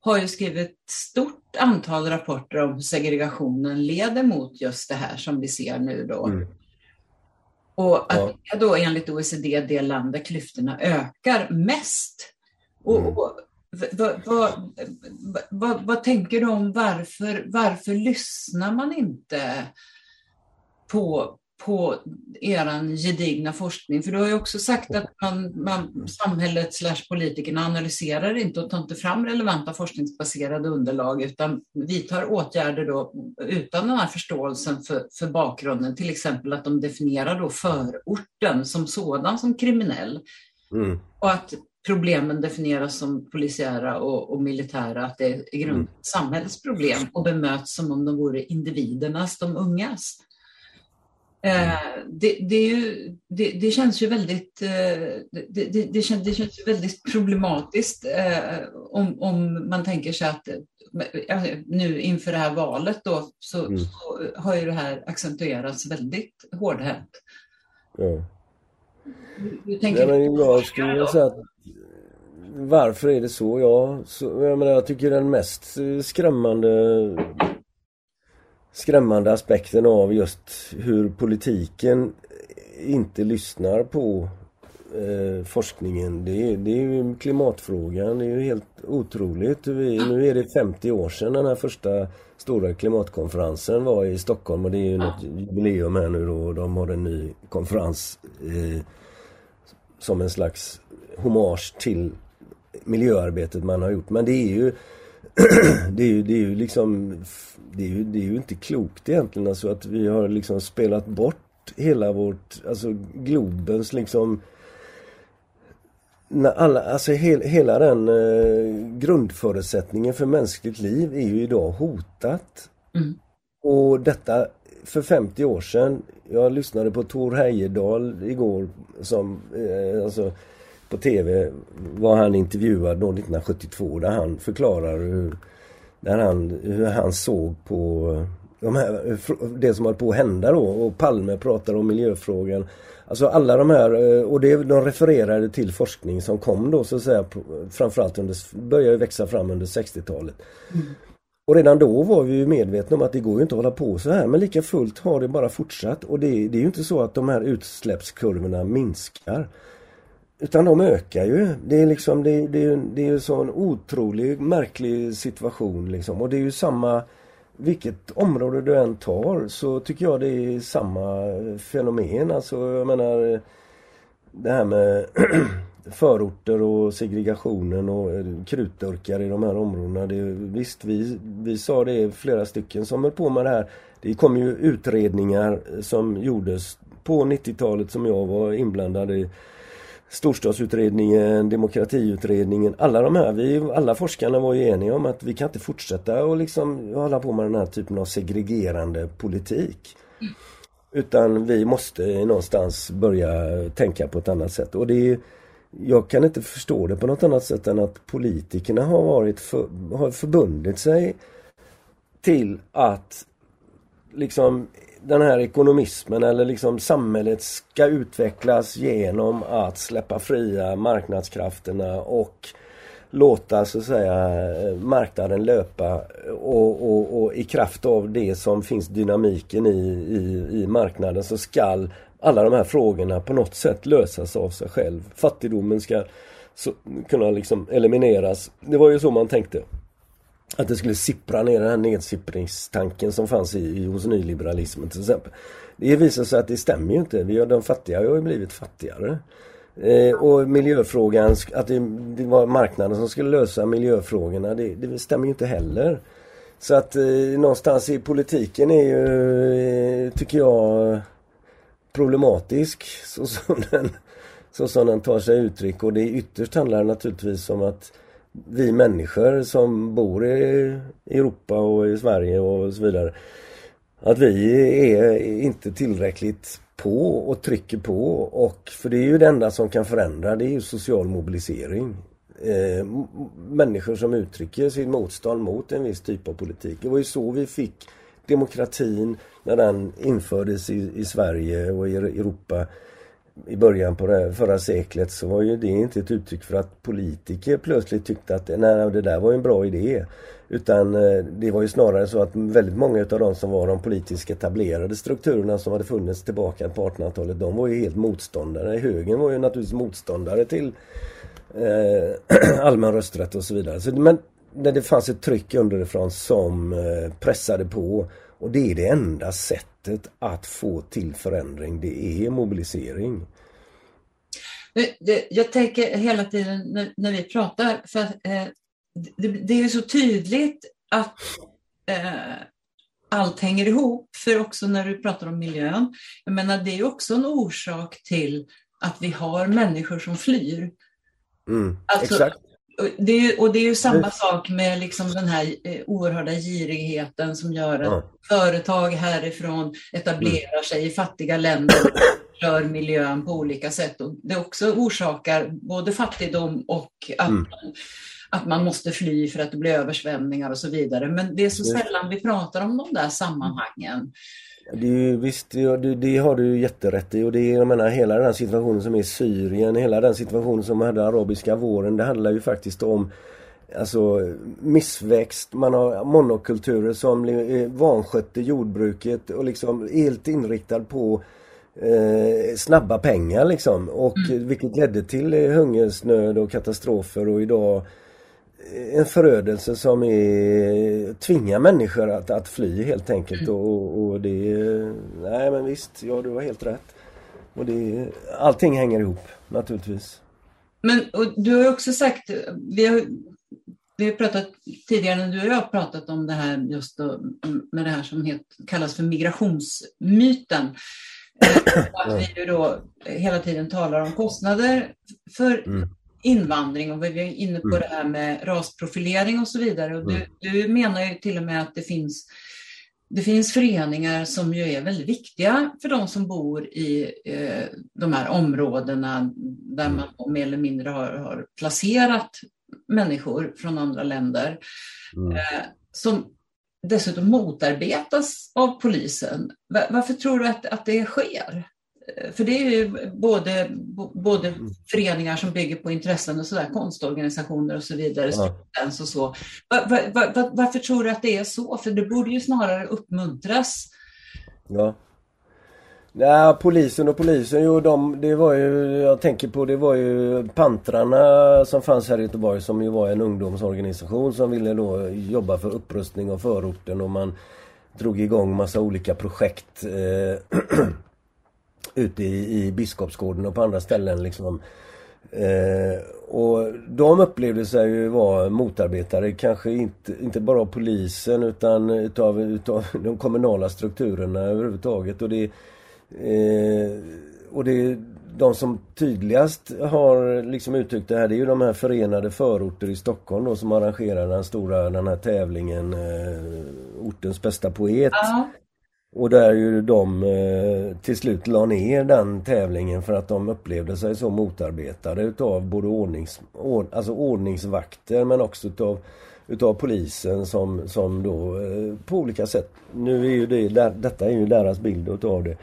har ju skrivit ett stort antal rapporter om hur segregationen leder mot just det här som vi ser nu då. Mm. Och att ja. då enligt OECD det land där klyftorna ökar mest. Och, mm. och vad, vad, vad, vad, tänker du om varför, varför lyssnar man inte på, på er gedigna forskning? För du har ju också sagt att man, man, samhället slash politikerna analyserar inte och tar inte fram relevanta forskningsbaserade underlag utan vidtar åtgärder då utan den här förståelsen för, för bakgrunden. Till exempel att de definierar då förorten som sådan som kriminell. Mm. Och att problemen definieras som polisiära och, och militära, att det är i grund mm. samhällets problem och bemöts som om de vore individernas, de ungas. Eh, det, det, ju, det, det, känns ju väldigt, eh, det, känns, det känns väldigt problematiskt eh, om, om man tänker sig att nu inför det här valet då, så, mm. så har ju det här accentuerats väldigt hårdhänt. Ja. Hur tänker Nej, men jag skulle säga att varför är det så? Ja, så, jag, menar, jag tycker den mest skrämmande skrämmande aspekten av just hur politiken inte lyssnar på eh, forskningen. Det är, det är ju klimatfrågan. Det är ju helt otroligt. Vi, nu är det 50 år sedan den här första stora klimatkonferensen var i Stockholm och det är ju något jubileum här nu då. De har en ny konferens eh, som en slags hommage till miljöarbetet man har gjort. Men det är ju *clears throat* det är ju, det är ju liksom det är, ju, det är ju inte klokt egentligen alltså att vi har liksom spelat bort hela vårt, alltså globens liksom när alla, alltså he, hela den eh, grundförutsättningen för mänskligt liv är ju idag hotat. Mm. Och detta för 50 år sedan, jag lyssnade på Tor Heyerdahl igår som, eh, alltså på TV var han intervjuad då 1972 där han förklarar hur, där han, hur han såg på eh, de här, eh, det som höll på att hända då och Palme pratar om miljöfrågan. Alltså alla de här, eh, och det, de refererade till forskning som kom då så att säga framförallt under, började växa fram under 60-talet. Mm. Och redan då var vi ju medvetna om att det går ju inte att hålla på så här men lika fullt har det bara fortsatt och det, det är ju inte så att de här utsläppskurvorna minskar. Utan de ökar ju. Det är liksom det, det, det är en otrolig märklig situation liksom. Och det är ju samma vilket område du än tar så tycker jag det är samma fenomen. Alltså jag menar det här med *clears throat* förorter och segregationen och eh, krutdurkar i de här områdena. Det, visst, vi, vi sa det flera stycken som höll på med det här. Det kom ju utredningar som gjordes på 90-talet som jag var inblandad i Storstadsutredningen, Demokratiutredningen, alla de här, vi, alla forskarna var ju eniga om att vi kan inte fortsätta och liksom hålla på med den här typen av segregerande politik. Mm. Utan vi måste någonstans börja tänka på ett annat sätt. Och det är, jag kan inte förstå det på något annat sätt än att politikerna har varit för, har förbundit sig till att liksom den här ekonomismen eller liksom samhället ska utvecklas genom att släppa fria marknadskrafterna och låta så att säga marknaden löpa och, och, och i kraft av det som finns dynamiken i, i, i marknaden så skall alla de här frågorna på något sätt lösas av sig själv. Fattigdomen ska så, kunna liksom elimineras. Det var ju så man tänkte att det skulle sippra ner den här nedsippringstanken som fanns i, i hos nyliberalismen till exempel. Det visar sig att det stämmer ju inte. Vi har, de fattiga har ju blivit fattigare. Eh, och miljöfrågan, att det, det, var marknaden som skulle lösa miljöfrågorna, det, det stämmer ju inte heller. Så att eh, någonstans i politiken är ju, eh, tycker jag, problematisk så som, den, så som den tar sig uttryck. Och det ytterst handlar naturligtvis om att vi människor som bor i Europa och i Sverige och så vidare. Att vi är inte tillräckligt på och trycker på och för det är ju det enda som kan förändra det är ju social mobilisering. eh, människor som uttrycker sitt motstånd mot en viss typ av politik. Det var ju så vi fick demokratin när den infördes i, i Sverige och i Europa i början på det förra seklet så var ju det inte ett uttryck för att politiker plötsligt tyckte att nej, det där var en bra idé. Utan eh, det var ju snarare så att väldigt många utav de som var de politiskt etablerade strukturerna som hade funnits tillbaka på 1800-talet, de var ju helt motståndare. Högern var ju naturligtvis motståndare till eh, *clears throat* allmän rösträtt och så vidare. Så, men när det fanns ett tryck underifrån som eh, pressade på och det är det enda sättet att få till förändring, det är mobilisering. Jag tänker hela tiden när, vi pratar, för eh, det, är så tydligt att eh, allt hänger ihop. För också när du pratar om miljön, jag menar det är också en orsak till att vi har människor som flyr. Mm, alltså, exakt. Det är, och det är ju samma mm. sak med liksom den här eh, oerhörda girigheten som gör att mm. företag härifrån etablerar mm. sig i fattiga länder och *clears throat* rör miljön på olika sätt. Och det också orsakar både fattigdom och att, mm. man, att man måste fly för att det blir översvämningar och så vidare. Men det är så sällan vi pratar om de där sammanhangen. Det visst, det, det, har du jätterätt i. Och det är, jag menar hela den situationen som är i Syrien, hela den situationen som hade arabiska våren, det handlar ju faktiskt om Alltså missväxt, man har monokulturer som vanskötte jordbruket och liksom helt inriktad på eh, snabba pengar liksom. Och mm. vilket ledde till hungersnöd och katastrofer. Och idag en förödelse som är, tvingar människor att, att fly helt enkelt mm. och, och det, nej men visst, ja du har helt rätt. Och det, allting hänger ihop naturligtvis. Men du har också sagt, vi har, vi har pratat tidigare när du och jag har pratat om det här just då, med det här som het, kallas för migrationsmyten. *coughs* Att vi då hela tiden talar om kostnader för mm invandring och vi är inne på mm. det här med rasprofilering och så vidare. Och du, mm. du menar ju till och med att det finns det finns föreningar som ju är väldigt viktiga för de som bor i eh, de här områdena där mm. man mer eller mindre har, har placerat människor från andra länder. Eh, som dessutom motarbetas av polisen. Varför tror du att, att det sker? För det är ju både, både mm. föreningar som bygger på intressen och sådär, konstorganisationer och så vidare, ja. och så. Var, var, var, varför tror du att det är så? För det borde ju snarare uppmuntras. Ja. Nej, polisen och polisen, jo de, det var ju, jag tänker på det var ju Pantrarna som fanns här i Göteborg som ju var en ungdomsorganisation som ville då jobba för upprustning av förorten och man drog igång massa olika projekt. Eh, *clears throat* ute i, i Biskopsgården och på andra ställen liksom. Eh, och de upplevde sig ju vara motarbetare, kanske inte, inte bara av polisen utan utav, utav *laughs* de kommunala strukturerna överhuvudtaget. Och det, eh, och det de som tydligast har liksom uttryckt det här det är ju de här förenade förorter i Stockholm då som arrangerar den stora den här tävlingen eh, Ortens bästa poet. Ja. Och där ju de eh, till slut la ner den tävlingen för att de upplevde sig så motarbetade utav både ordnings, ord, alltså ordningsvakter men också utav, utav polisen som, som då eh, på olika sätt, nu är ju det, där, detta är ju deras bild utav det.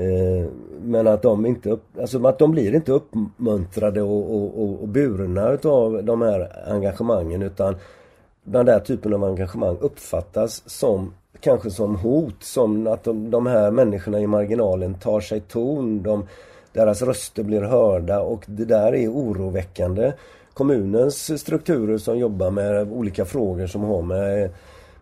Eh, men att de inte, upp, alltså att de blir inte uppmuntrade och, och, och, och burna utav de här engagemangen utan den där typen av engagemang uppfattas som kanske som hot, som att de, de här människorna i marginalen tar sig ton, de, deras röster blir hörda och det där är oroväckande. Kommunens strukturer som jobbar med olika frågor som har med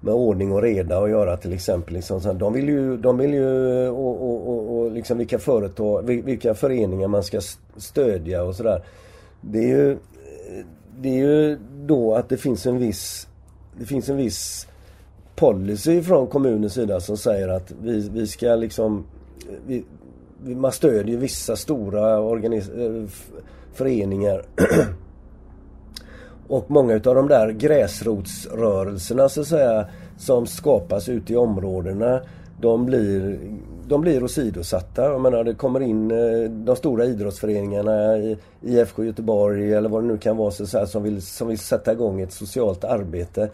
med ordning och reda att göra till exempel. Liksom, så de vill ju, de vill ju och, och, och, och liksom vilka företag, vilka föreningar man ska stödja och sådär. Det är ju Det är ju då att det finns en viss Det finns en viss policy från kommunens sida som säger att vi, vi ska liksom vi, man stödjer vissa stora organis- eh, föreningar *clears throat* och många utav de där gräsrotsrörelserna så att säga som skapas ute i områdena de blir, de blir åsidosatta. Jag menar det kommer in eh, de stora idrottsföreningarna i IFK Göteborg eller vad det nu kan vara så här, som, vill, som vill sätta igång ett socialt arbete.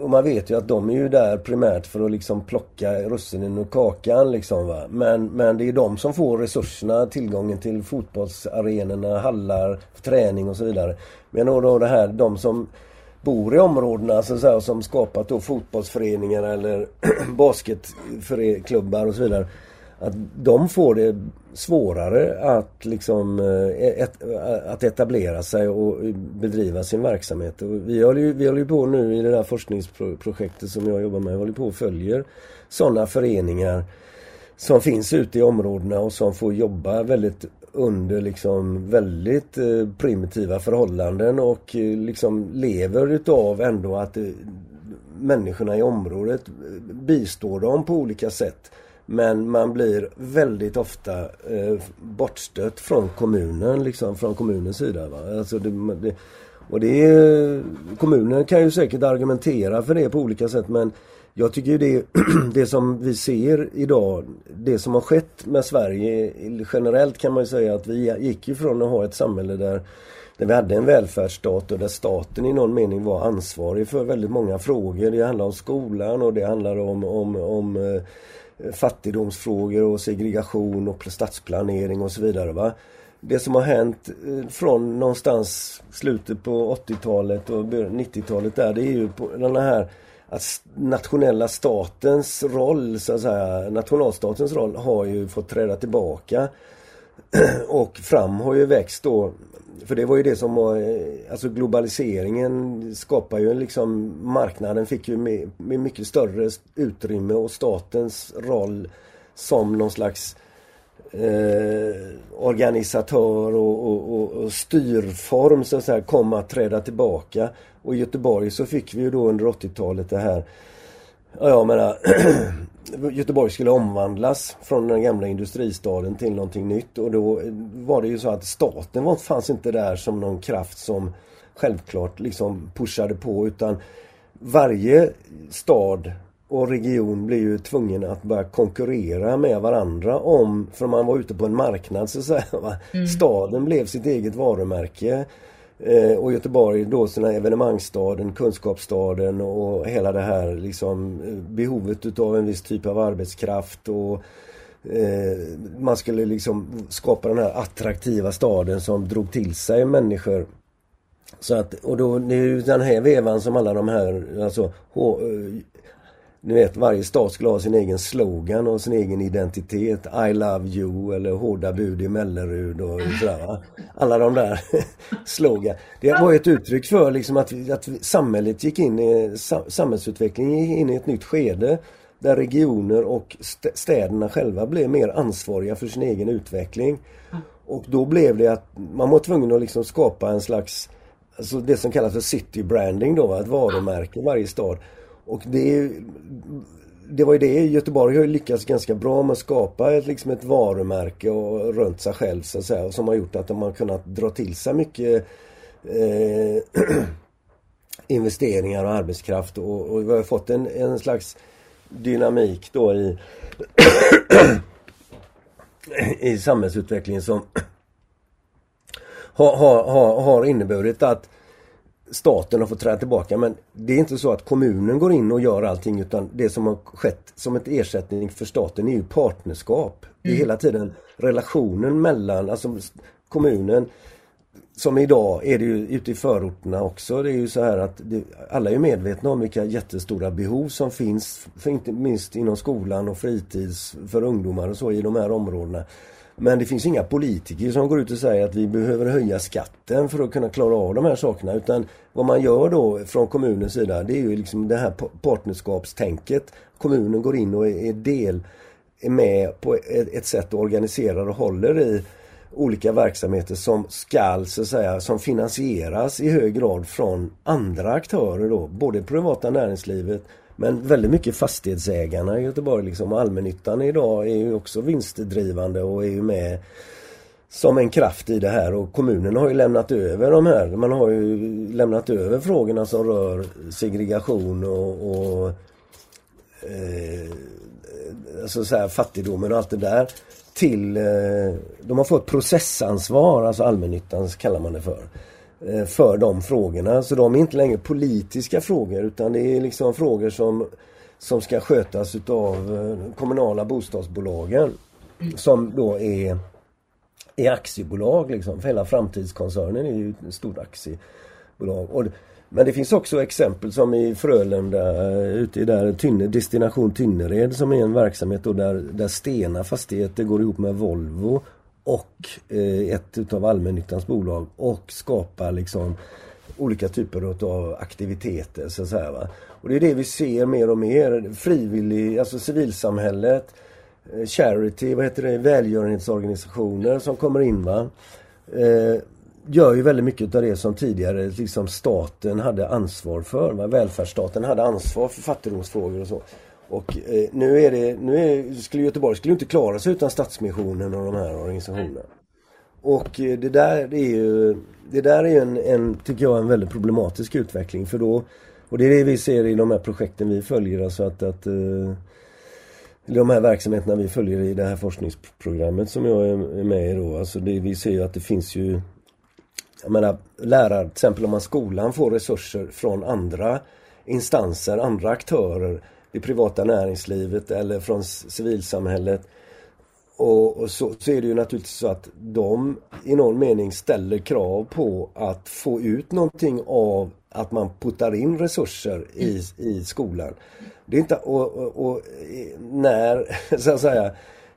Och man vet ju att de är ju där primärt för att liksom plocka russinen ur kakan liksom va. Men, men det är de som får resurserna, tillgången till fotbollsarenorna, hallar, träning och så vidare. Men då det här, de som bor i områdena så här, som skapat då fotbollsföreningar eller *clears throat* basketklubbar och så vidare. Att de får det svårare att liksom eh, e-, eh, att etablera sig och bedriva sin verksamhet. Och vi, håller ju, vi håller ju på nu i det där forskningsprojektet som jag jobbar med, vi håller på och följer sådana föreningar som finns ute i områdena och som får jobba väldigt under liksom väldigt eh, primitiva förhållanden och liksom lever utav ändå att människorna i området bistår dem på olika sätt. Men man blir väldigt ofta eh, bortstött från kommunen, liksom från kommunens sida. Va? Alltså det, det, och det kommunen kan ju säkert argumentera för det på olika sätt men jag tycker det, *clears throat* det som vi ser idag, det som har skett med Sverige generellt kan man ju säga att vi gick ifrån att ha ett samhälle där, där vi hade en välfärdsstat och där staten i någon mening var ansvarig för väldigt många frågor. Det handlar om skolan och det handlar om, om, om eh, Eh, fattigdomsfrågor och segregation och stadsplanering och så vidare. Va? Det som har hänt eh, från någonstans slutet på 80-talet och 90-talet där det är ju på den här att nationella statens roll, så att säga, nationalstatens roll har ju fått träda tillbaka. *clears throat* Och fram har ju växt då, för det var ju det som var, eh, alltså globaliseringen skapar ju liksom, marknaden fick ju med, med mycket större utrymme och statens roll som någon slags eh, organisatör och, och, och, styrform så att säga kom att träda tillbaka. Och i Göteborg så fick vi ju då under 80-talet det här Ja, jag menar *clears throat* Göteborg skulle omvandlas från den gamla industristaden till någonting nytt och då var det ju så att staten var, fanns inte där som någon kraft som självklart liksom pushade på utan varje stad och region blev ju tvungen att börja konkurrera med varandra om, för man var ute på en marknad så att säga. *laughs* Mm. Staden blev sitt eget varumärke. Eh, och Göteborg då sina evenemangsstaden, kunskapsstaden och hela det här liksom eh, behovet utav en viss typ av arbetskraft och eh, man skulle liksom skapa den här attraktiva staden som drog till sig människor. Så att, och då, det är ju den här vevan som alla de här, alltså eh, ni vet varje stad skulle ha sin egen slogan och sin egen identitet. I love you eller Hårda bud i Mellerud och sådär va. Alla de där *laughs* slogan. Det var ett uttryck för liksom att, att samhället gick in i, samhällsutvecklingen gick in i ett nytt skede. Där regioner och städerna själva blev mer ansvariga för sin egen utveckling. Och då blev det att man var tvungen att liksom skapa en slags Alltså det som kallas för city branding då, ett varumärke i varje stad. Och det, det var ju det, Göteborg har ju lyckats ganska bra med att skapa ett, liksom ett varumärke och runt sig själv så att säga. Som har gjort att de har kunnat dra till sig mycket eh, *clears throat* investeringar och arbetskraft och, och vi har fått en, en slags dynamik då i *clears throat* i samhällsutvecklingen som *clears throat* har, har, har inneburit att staten har fått träda tillbaka men det är inte så att kommunen går in och gör allting utan det som har skett som ett ersättning för staten är ju partnerskap. Det är mm. hela tiden relationen mellan, alltså kommunen som idag är det ju ute i förorterna också. Det är ju så här att det, alla är medvetna om vilka jättestora behov som finns, för inte minst inom skolan och fritids för ungdomar och så i de här områdena. Men det finns inga politiker som går ut och säger att vi behöver höja skatten för att kunna klara av de här sakerna. Utan vad man gör då från kommunens sida det är ju liksom det här partnerskapstänket. Kommunen går in och är del, är med på ett, sätt och organiserar och håller i olika verksamheter som skall så att säga, som finansieras i hög grad från andra aktörer då, både privata näringslivet men väldigt mycket fastighetsägarna i Göteborg liksom, och allmännyttan idag är ju också vinstdrivande och är ju med som en kraft i det här och kommunen har ju lämnat över de här. Man har ju lämnat över frågorna som rör segregation och, och eh, alltså så här, fattigdomen och allt det där till, eh, de har fått processansvar, alltså allmännyttan kallar man det för. Eh, för de frågorna. Så de är inte längre politiska frågor utan det är liksom frågor som, som ska skötas utav eh, kommunala bostadsbolagen. Som då är, är aktiebolag liksom. För hela framtidskoncernen är ju ett stort aktiebolag. Och, men det finns också exempel som i Frölunda, eh, ute i där Tynne, Destination Tynnered som är en verksamhet då där, där Stena Fastigheter går ihop med Volvo och eh, ett utav allmännyttans bolag och skapar liksom olika typer av aktiviteter så att säga. Va? Och det är det vi ser mer och mer. Frivillig, alltså civilsamhället, eh, charity, vad heter det, välgörenhetsorganisationer som kommer in. Va? Eh, gör ju väldigt mycket av det som tidigare liksom staten hade ansvar för. Va? Välfärdsstaten hade ansvar för fattigdomsfrågor och så. Och eh, nu är det, nu är, skulle Göteborg skulle inte klara sig utan Stadsmissionen och de här organisationerna. Och eh, det där är ju, det där är en, en, tycker jag, en väldigt problematisk utveckling för då, och det är det vi ser i de här projekten vi följer, alltså att, att eh, de här verksamheterna vi följer i det här forskningsprogrammet som jag är med i då, alltså det, vi ser ju att det finns ju jag menar, lärare, till exempel om man skolan får resurser från andra instanser, andra aktörer det privata näringslivet eller från civilsamhället. Och, och så, så, är det ju naturligtvis så att de i någon mening ställer krav på att få ut någonting av att man puttar in resurser i, i skolan. Det är inte, och, och, och eh, när, *laughs* så att säga,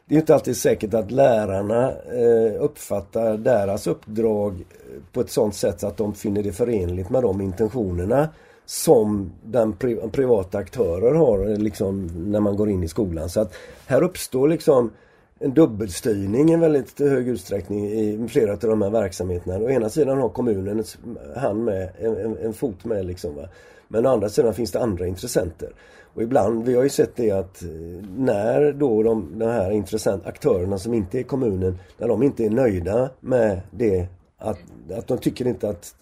det är inte alltid säkert att lärarna eh, uppfattar deras uppdrag eh, på ett sådant sätt att de finner det förenligt med de intentionerna som den pri privata aktörer har liksom när man går in i skolan. Så att här uppstår liksom en dubbelstyrning i väldigt hög utsträckning i flera av de här verksamheterna. Å ena sidan har kommunen hand med, en, en, fot med liksom. Va? Men å andra sidan finns det andra intressenter. Och ibland, vi har ju sett det att eh, när då de, de här intressent, aktörerna som inte är kommunen, när de inte är nöjda med det, att, att de tycker inte att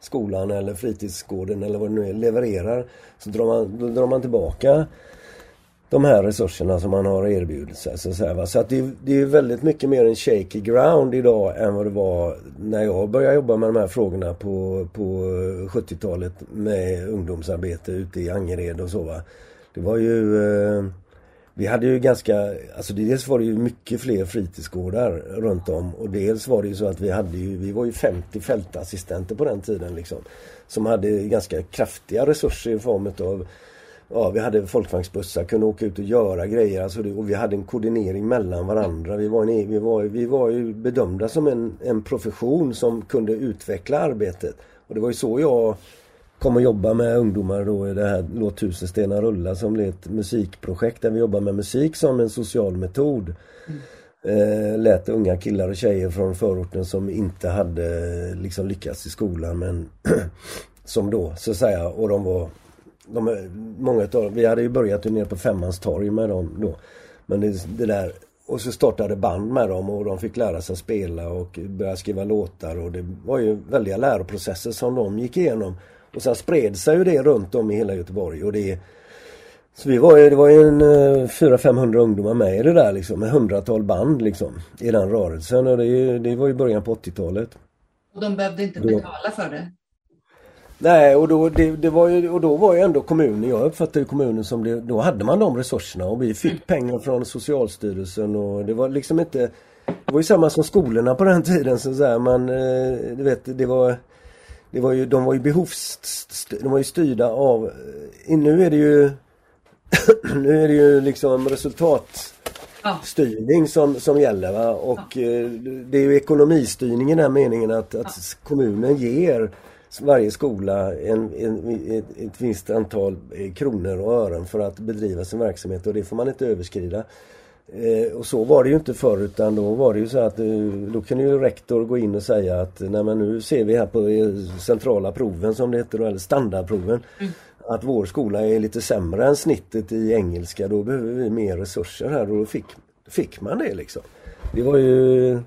skolan eller fritidsgården eller vad det nu är levererar så drar man, då drar man tillbaka de här resurserna som man har erbjudit sig. Så, så, så att det, det, är väldigt mycket mer en shaky ground idag än vad det var när jag började jobba med de här frågorna på, på 70-talet med ungdomsarbete ute i Angered och så. Va? Det var ju eh, vi hade ju ganska, alltså dels var det ju mycket fler fritidsgårdar runt om och dels var det ju så att vi hade ju, vi var ju 50 fältassistenter på den tiden liksom. Som hade ganska kraftiga resurser i form av Ja, vi hade folkvagnsbussar, kunde åka ut och göra grejer alltså det, och vi hade en koordinering mellan varandra. Vi var, en, e, vi var, vi var ju bedömda som en, en profession som kunde utveckla arbetet. Och det var ju så jag kom och jobba med ungdomar då i det här Låt tusen stenar rulla som blev ett musikprojekt där vi jobbar med musik som en social metod. Mm. Eh, lät unga killar och tjejer från förorten som inte hade eh, liksom lyckats i skolan men *clears throat* som då så att säga och de var de, många utav vi hade ju börjat nere på Femmans torg med dem då. Men det, det där och så startade band med dem och de fick lära sig spela och börja skriva låtar och det var ju väldiga läroprocesser som de gick igenom. Och sen spred sig ju det runt om i hela Göteborg och det så vi var ju, det var ju en 400-500 eh, ungdomar med i det där liksom, med hundratal band liksom i den rörelsen och det, det var ju början på 80-talet. Och de behövde inte betala för det? Nej, och då, det, det, var ju, och då var ju ändå kommunen, jag uppfattade ju kommunen som det, då hade man de resurserna och vi fick mm. pengar från Socialstyrelsen och det var liksom inte Det var ju samma som skolorna på den tiden så att man, eh, du vet, det var det var ju, de var ju behovs... De var ju styrda av... Eh, nu är det ju... *clears throat* nu är det ju liksom resultatstyrning som, som gäller. Va? Och eh, det är ju ekonomistyrning i den meningen att, att kommunen ger varje skola en, en, ett, ett visst antal eh, kronor och ören för att bedriva sin verksamhet och det får man inte överskrida. Eh, och så var det ju inte förr utan då var det ju så att eh, då kunde ju rektor gå in och säga att nej men nu ser vi här på eh, centrala proven som det heter, eller standardproven mm. att vår skola är lite sämre än snittet i engelska. Då behöver vi mer resurser här och då fick, fick man det liksom. Det var ju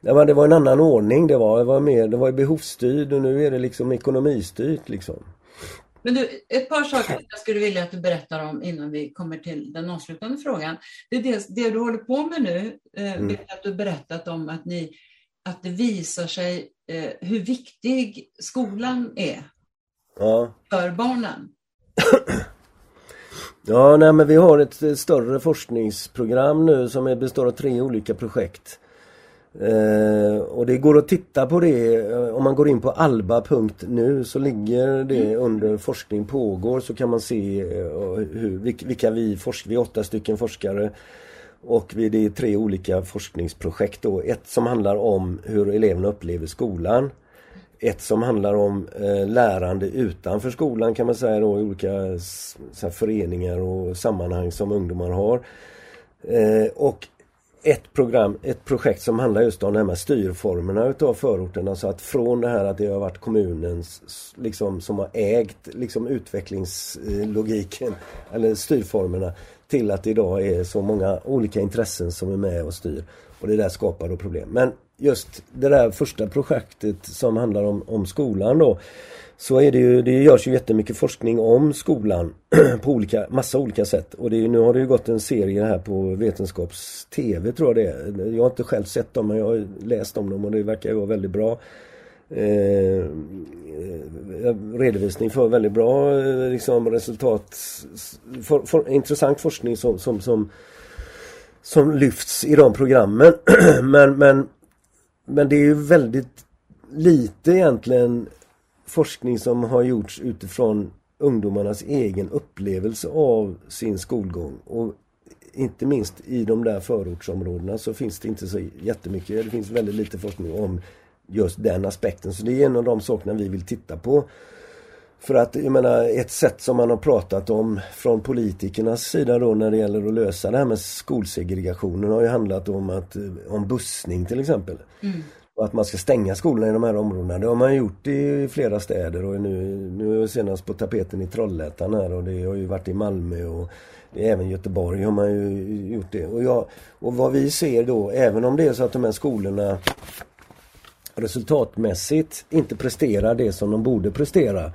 var, det var en annan ordning. Det var, det var mer, det var behovsstyrd och nu är det liksom ekonomistyrt liksom. Men du, ett par saker jag skulle vilja att du berättar om innan vi kommer till den avslutande frågan. Det, är det, det du håller på med nu, eh, mm. att du berättat om att, ni, att det visar sig eh, hur viktig skolan är ja. för barnen. *clears throat* Ja, nej, men vi har ett större forskningsprogram nu som består av tre olika projekt. Eh, och det går att titta på det eh, om man går in på alba.nu så ligger det mm. under forskning pågår så kan man se eh, hur, vilka vi forskar, vi är åtta stycken forskare och vi, det är tre olika forskningsprojekt då. Ett som handlar om hur eleverna upplever skolan. Ett som handlar om lärande utanför skolan kan man säga då i olika här, föreningar och sammanhang som ungdomar har. Och ett program, ett projekt som handlar just om de här styrformerna utav förorterna så att från det här att det har varit kommunens liksom som har ägt liksom utvecklingslogiken eller styrformerna till att det idag är så många olika intressen som är med och styr. Och det där skapar då problem. Men just det där första projektet som handlar om, om skolan då så är det ju, det görs ju jättemycket forskning om skolan *clears throat* på olika, massa olika sätt. Och det är, nu har det ju gått en serie här på Vetenskaps-TV tror jag det är. Jag har inte själv sett dem men jag har läst om dem och det verkar ju vara väldigt bra. Eh, eh redovisning för väldigt bra eh, liksom, resultat. For, for, intressant forskning som, som, som, som lyfts i de programmen. *clears throat* men, men, men det är ju väldigt lite egentligen forskning som har gjorts utifrån ungdomarnas egen upplevelse av sin skolgång. Och inte minst i de där förortsområdena så finns det inte så jättemycket, det finns väldigt lite forskning om just den aspekten. Så det är en av de sakerna vi vill titta på. För att jag menar ett sätt som man har pratat om från politikernas sida då när det gäller att lösa det här med skolsegregationen har ju handlat om att om bussning till exempel. Mm. Och att man ska stänga skolorna i de här områdena. Det har man gjort i flera städer och nu, nu är senast på tapeten i Trollhättan här och det har ju varit i Malmö och även Göteborg har man ju gjort det. Och, jag, och vad vi ser då, även om det är så att de här skolorna resultatmässigt inte presterar det som de borde prestera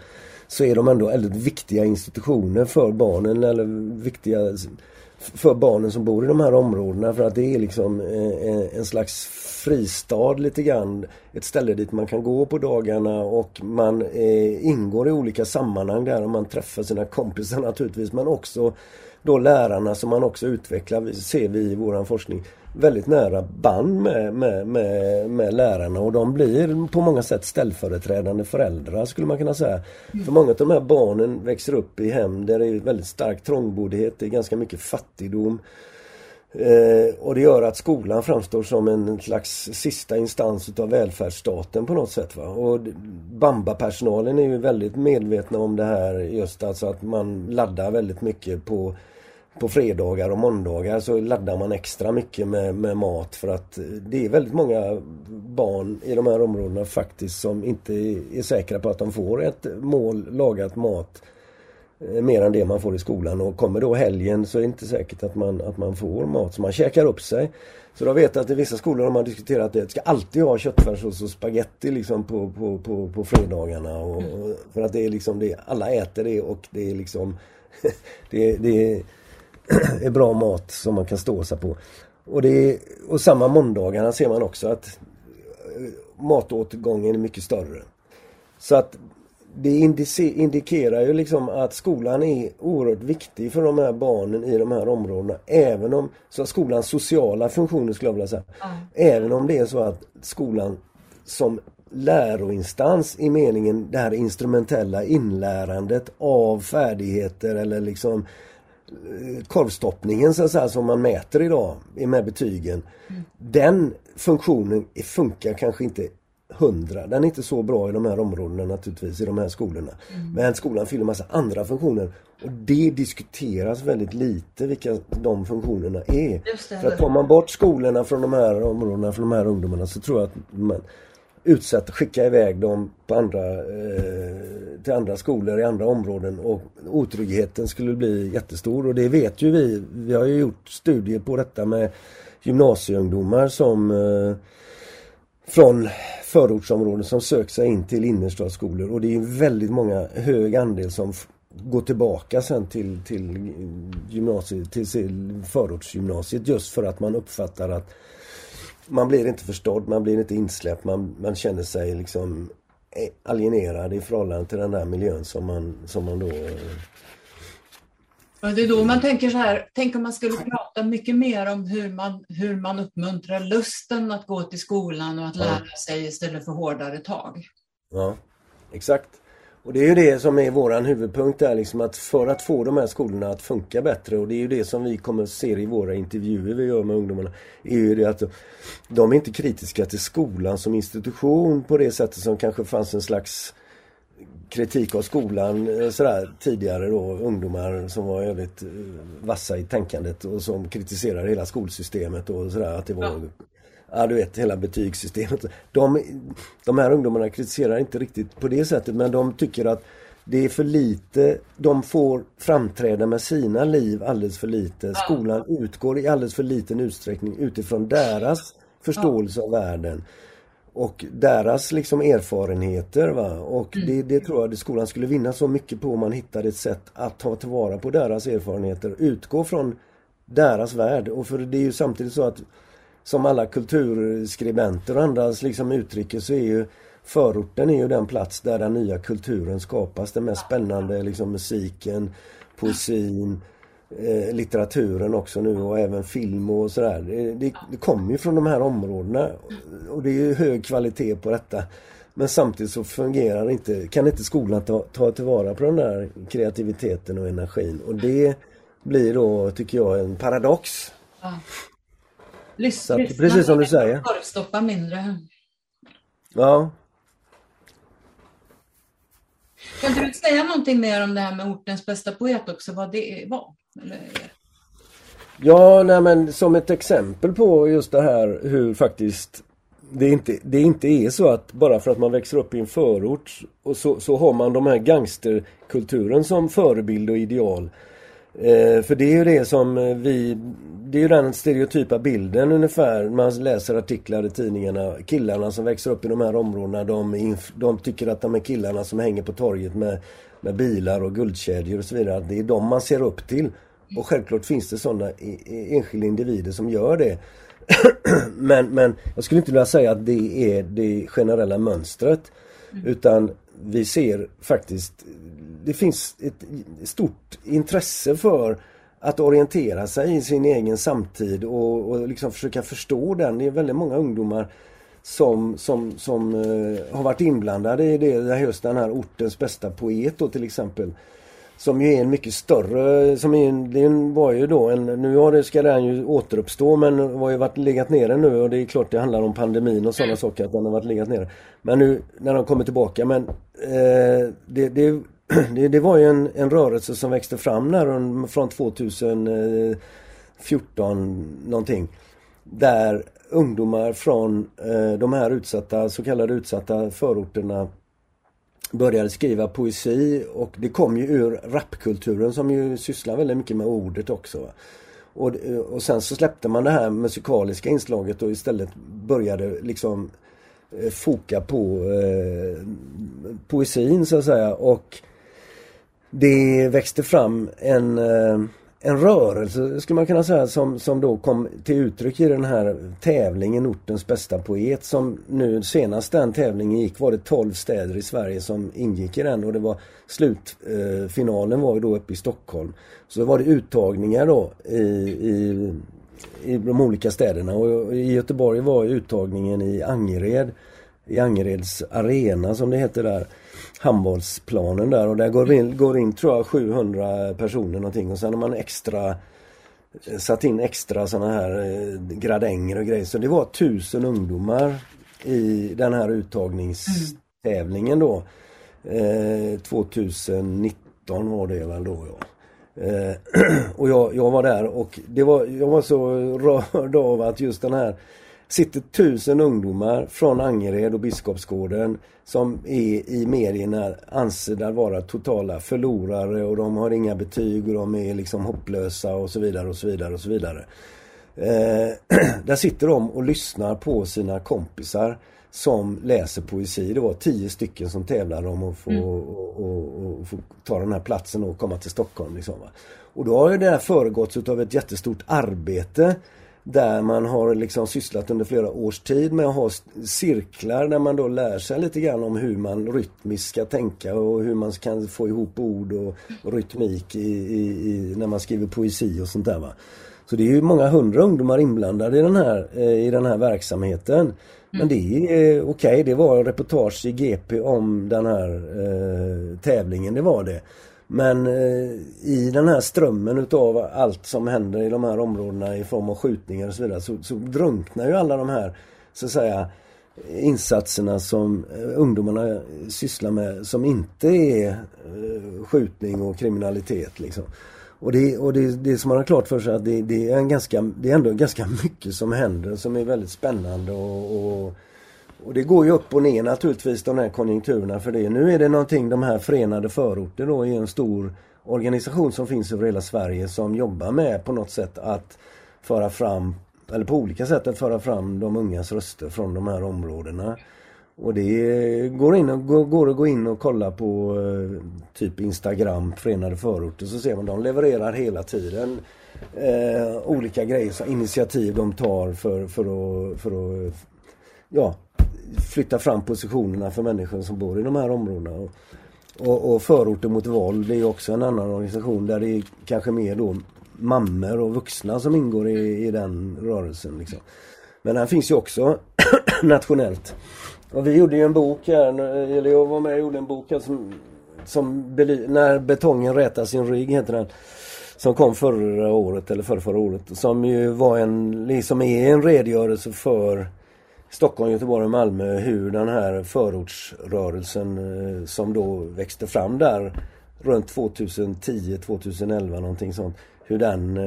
så är de ändå väldigt viktiga institutioner för barnen eller viktiga för barnen som bor i de här områdena för att det är liksom eh, eh, en slags fristad lite grann. Ett ställe dit man kan gå på dagarna och man eh, ingår i olika sammanhang där och man träffar sina kompisar naturligtvis men också då lärarna som man också utvecklar, ser vi i våran forskning, väldigt nära band med, med, med, med lärarna och de blir på många sätt ställföreträdande föräldrar skulle man kunna säga. Mm. För många av de här barnen växer upp i hem där det är väldigt stark trångboddhet, det är ganska mycket fattigdom. Eh, och det gör att skolan framstår som en slags sista instans utav välfärdsstaten på något sätt. Va? Och Bamba-personalen är ju väldigt medvetna om det här just alltså att man laddar väldigt mycket på på fredagar och måndagar så laddar man extra mycket med, med, mat för att det är väldigt många barn i de här områdena faktiskt som inte är säkra på att de får ett mål lagat mat eh, mer än det man får i skolan. Och kommer då helgen så är det inte säkert att man, att man får mat. Så man käkar upp sig. Så då vet att i vissa skolor har man diskuterat att det ska alltid ha köttfärssås och spaghetti liksom på, på, på, på fredagarna. Och, och, för att det är liksom det, alla äter det och det är liksom *laughs* det, det *clears throat* är bra mat som man kan stå sig på. Och, det och samma måndagarna ser man också att eh, matåtgången är mycket större. Så att det indikerar ju liksom att skolan är oerhört viktig för de här barnen i de här områdena. Även om, så skolans sociala funktioner skulle jag vilja säga. Mm. Även om det är så att skolan som läroinstans i meningen det här instrumentella inlärandet av färdigheter eller liksom korvstoppningen så att säga, som man mäter idag med betygen. Mm. Den funktionen funkar kanske inte hundra. Den är inte så bra i de här områdena naturligtvis, i de här skolorna. Mm. Men skolan fyller massa andra funktioner. Och det diskuteras väldigt lite vilka de funktionerna är. För att tar man bort skolorna från de här områdena, från de här ungdomarna så tror jag att man, utsätta, skicka iväg dem på andra, eh, till andra skolor i andra områden och otryggheten skulle bli jättestor och det vet ju vi. Vi har ju gjort studier på detta med gymnasieungdomar som eh, från förortsområden som söker sig in till innerstadsskolor och det är väldigt många, hög andel som går tillbaka sen till, till gymnasiet, till förortsgymnasiet just för att man uppfattar att man blir inte förstådd, man blir inte insläppt, man, man känner sig liksom alienerad i förhållande till den där miljön som man, som man då Ja, det är då man tänker så här, tänk om man skulle prata mycket mer om hur man, hur man uppmuntrar lusten att gå till skolan och att lära sig istället för hårdare tag. Ja, exakt. Och det är ju det som är våran huvudpunkt där liksom att för att få de här skolorna att funka bättre och det är ju det som vi kommer att se i våra intervjuer vi gör med ungdomarna. är ju det att de är inte kritiska till skolan som institution på det sättet som kanske fanns en slags kritik av skolan eh, sådär tidigare då, ungdomar som var väldigt eh, vassa i tänkandet och som kritiserade hela skolsystemet och sådär att det var ja ja du vet hela betygssystemet. De, de här ungdomarna kritiserar inte riktigt på det sättet men de tycker att det är för lite, de får framträda med sina liv alldeles för lite. Skolan utgår i alldeles för liten utsträckning utifrån deras förståelse av världen och deras liksom erfarenheter. Va? Och mm. det, det tror jag att skolan skulle vinna så mycket på om man hittade ett sätt att ta tillvara på deras erfarenheter. Utgå från deras värld. Och för det är ju samtidigt så att som alla kulturskribenter och andra liksom uttrycker så är ju förorten är ju den plats där den nya kulturen skapas. Den mest spännande liksom musiken, poesin, eh, litteraturen också nu och även film och sådär. Det, det, det kommer ju från de här områdena och det är ju hög kvalitet på detta. Men samtidigt så fungerar inte, kan inte skolan ta, ta tillvara på den där kreativiteten och energin. Och det blir då, tycker jag, en paradox. Ja. Lys så att, precis som du säger. Stoppa mindre. Ja. Kan du säga någonting mer om det här med ortens bästa poet också, vad det var? Eller? Ja, nej men som ett exempel på just det här hur faktiskt det inte, det inte är så att bara för att man växer upp i en förort och så, så har man de här gangsterkulturen som förebild och ideal. Eh, för det är ju det som vi, det är ju den stereotypa bilden ungefär. Man läser artiklar i tidningarna. Killarna som växer upp i de här områdena, de, de tycker att de är killarna som hänger på torget med med bilar och guldkedjor och så vidare. Det är de man ser upp till. Och självklart finns det sådana enskilda individer som gör det. *clears throat* men, men jag skulle inte vilja säga att det är det generella mönstret. Mm. Utan vi ser faktiskt, det finns ett stort intresse för att orientera sig i sin egen samtid och, och liksom försöka förstå den. Det är väldigt många ungdomar som, som, som uh, har varit inblandade i det, just den här ortens bästa poet då till exempel. Som ju är en mycket större, som är det var ju då en, nu har det, ska den ju återuppstå men har ju varit legat nere nu och det är klart det handlar om pandemin och sådana mm. saker att den har varit legat nere. Men nu när de kommer tillbaka men eh, det, det, *clears throat* det, det, var ju en, en rörelse som växte fram när, från 2014 någonting. Där ungdomar från eh, de här utsatta, så kallade utsatta förorterna började skriva poesi och det kom ju ur rapkulturen som ju sysslar väldigt mycket med ordet också. Och, eh, och sen så släppte man det här musikaliska inslaget och istället började liksom eh, foka på eh, poesin så att säga och det växte fram en eh, en rörelse skulle man kunna säga som, som då kom till uttryck i den här tävlingen Ortens bästa poet som nu senast den tävlingen gick var det 12 städer i Sverige som ingick i den och det var slutfinalen eh, var ju då uppe i Stockholm. Så var det uttagningar då i, i, i de olika städerna och i Göteborg var uttagningen i Angered i Angereds arena som det heter där handbollsplanen där och där går in, går in tror jag 700 personer någonting och sen har man extra eh, satt in extra sådana här eh, gradänger och grejer. Så det var tusen ungdomar i den här uttagningstävlingen då. Eh, 2019 var det väl då ja. Eh, *clears throat* och jag, jag var där och det var, jag var så rörd av att just den här sitter tusen ungdomar från Angered och Biskopsgården som är i medierna ansedda vara totala förlorare och de har inga betyg och de är liksom hopplösa och så vidare och så vidare och så vidare. Eh, *clears throat* där sitter de och lyssnar på sina kompisar som läser poesi. Det var tio stycken som tävlade om att få, mm. och, och, och, få ta den här platsen och komma till Stockholm. Liksom, va? Och då har ju det här föregåtts av ett jättestort arbete där man har liksom sysslat under flera års tid med att ha cirklar där man då lär sig lite grann om hur man rytmiskt ska tänka och hur man kan få ihop ord och, rytmik i, i, i, när man skriver poesi och sånt där. Va? Så det är ju många hundra ungdomar inblandade i den här, eh, i den här verksamheten. Mm. Men det är eh, okej, okay, det var reportage i GP om den här eh, tävlingen, det var det. Men eh, i den här strömmen utav allt som händer i de här områdena i form av skjutningar och så vidare så, så drunknar ju alla de här så att säga insatserna som eh, ungdomarna sysslar med som inte är eh, skjutning och kriminalitet liksom. Och det, och det, det som man har klart för sig att det, det, är en ganska, det är ändå ganska mycket som händer som är väldigt spännande och, och och det går ju upp och ner naturligtvis de här konjunkturerna för det. Nu är det någonting, de här förenade förorter då är en stor organisation som finns över hela Sverige som jobbar med på något sätt att föra fram, eller på olika sätt att föra fram de ungas röster från de här områdena. Och det går, in och, går att gå in och kolla på eh, typ Instagram, Förenade förorter, så ser man de levererar hela tiden eh, olika grejer, initiativ de tar för, för att, för att ja, flytta fram positionerna för människor som bor i de här områdena. Och, och, och förorter mot våld det är också en annan organisation där det är kanske mer då mammor och vuxna som ingår i, i den rörelsen. Liksom. Men den finns ju också *clears throat* nationellt. Och vi gjorde ju en bok här, eller jag var med och gjorde en bok här som, som När betongen rätar sin rygg heter den. Som kom förra året eller förra, förra året. Som ju var en, liksom är en redogörelse för Stockholm, Göteborg och Malmö hur den här förortsrörelsen eh, som då växte fram där runt 2010, 2011 någonting sånt. Hur den, eh,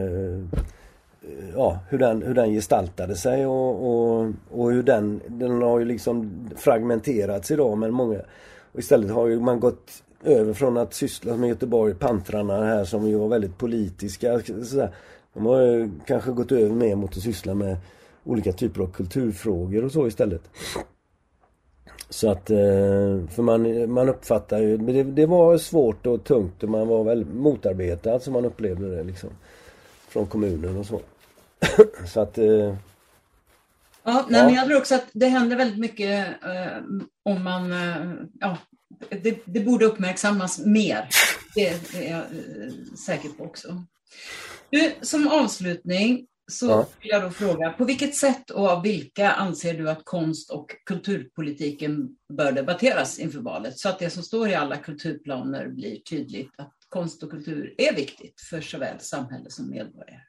eh, ja, hur den, hur den gestaltade sig och, och, och hur den, den har ju liksom fragmenterats idag men många och istället har ju man gått över från att syssla med Göteborg, pantrarna här som ju var väldigt politiska. Sådär. De har ju kanske gått över mer mot att syssla med olika typer av kulturfrågor och så istället. Så att, eh, för man, man uppfattar ju, det, det var svårt och tungt och man var väl motarbetad som man upplevde det liksom. Från kommunen och så. *clears throat* så att... Eh, ja, nej, ja. men jag tror också att det händer väldigt mycket eh, om man, eh, ja, det, det, borde uppmärksammas mer. Det, det är jag eh, säker på också. Du, som avslutning, så ja. vill jag då fråga, på vilket sätt och av vilka anser du att konst och kulturpolitiken bör debatteras inför valet? Så att det som står i alla kulturplaner blir tydligt att konst och kultur är viktigt för såväl samhälle som medborgare.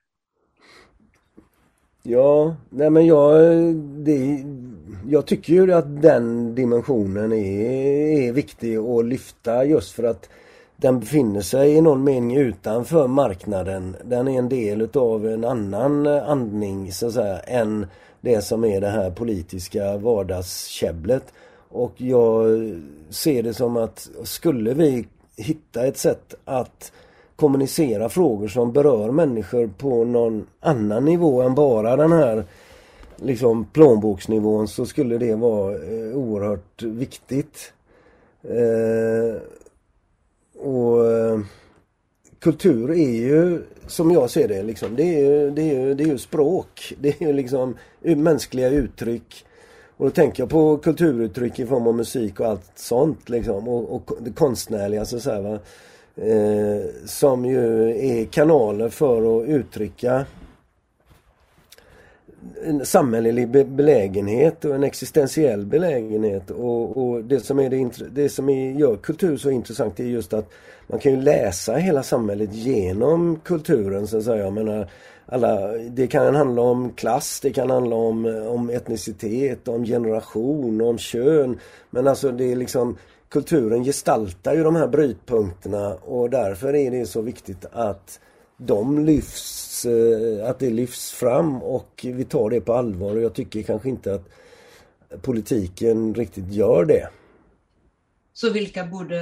Ja, nej men jag, det, jag tycker ju att den dimensionen är, är viktig att lyfta just för att den befinner sig i någon mening utanför marknaden. Den är en del utav en annan eh, andning så att säga än det som är det här politiska vardagskäbblet. Och jag ser det som att skulle vi hitta ett sätt att kommunicera frågor som berör människor på någon annan nivå än bara den här liksom plånboksnivån så skulle det vara eh, oerhört viktigt. Eh, och eh, kultur är ju, som jag ser det, liksom, det, är ju, det, är ju, det är ju språk. *laughs* Det är ju liksom mänskliga uttryck. Och då tänker jag på kulturuttryck i form av musik och allt sånt liksom. Och, och det konstnärliga så att säga, va? Eh, som ju är kanaler för att uttrycka en samhällelig belägenhet och en existentiell belägenhet. Och, och det som, är det, det som är, gör kultur så intressant är just att man kan ju läsa hela samhället genom kulturen så att säga. Jag menar, alla, det kan handla om klass, det kan handla om, om etnicitet, om generation, om kön. Men alltså det är liksom kulturen gestaltar ju de här brytpunkterna och därför är det så viktigt att de lyfts, eh, att det lyfts fram och vi tar det på allvar och jag tycker kanske inte att politiken riktigt gör det. Så vilka borde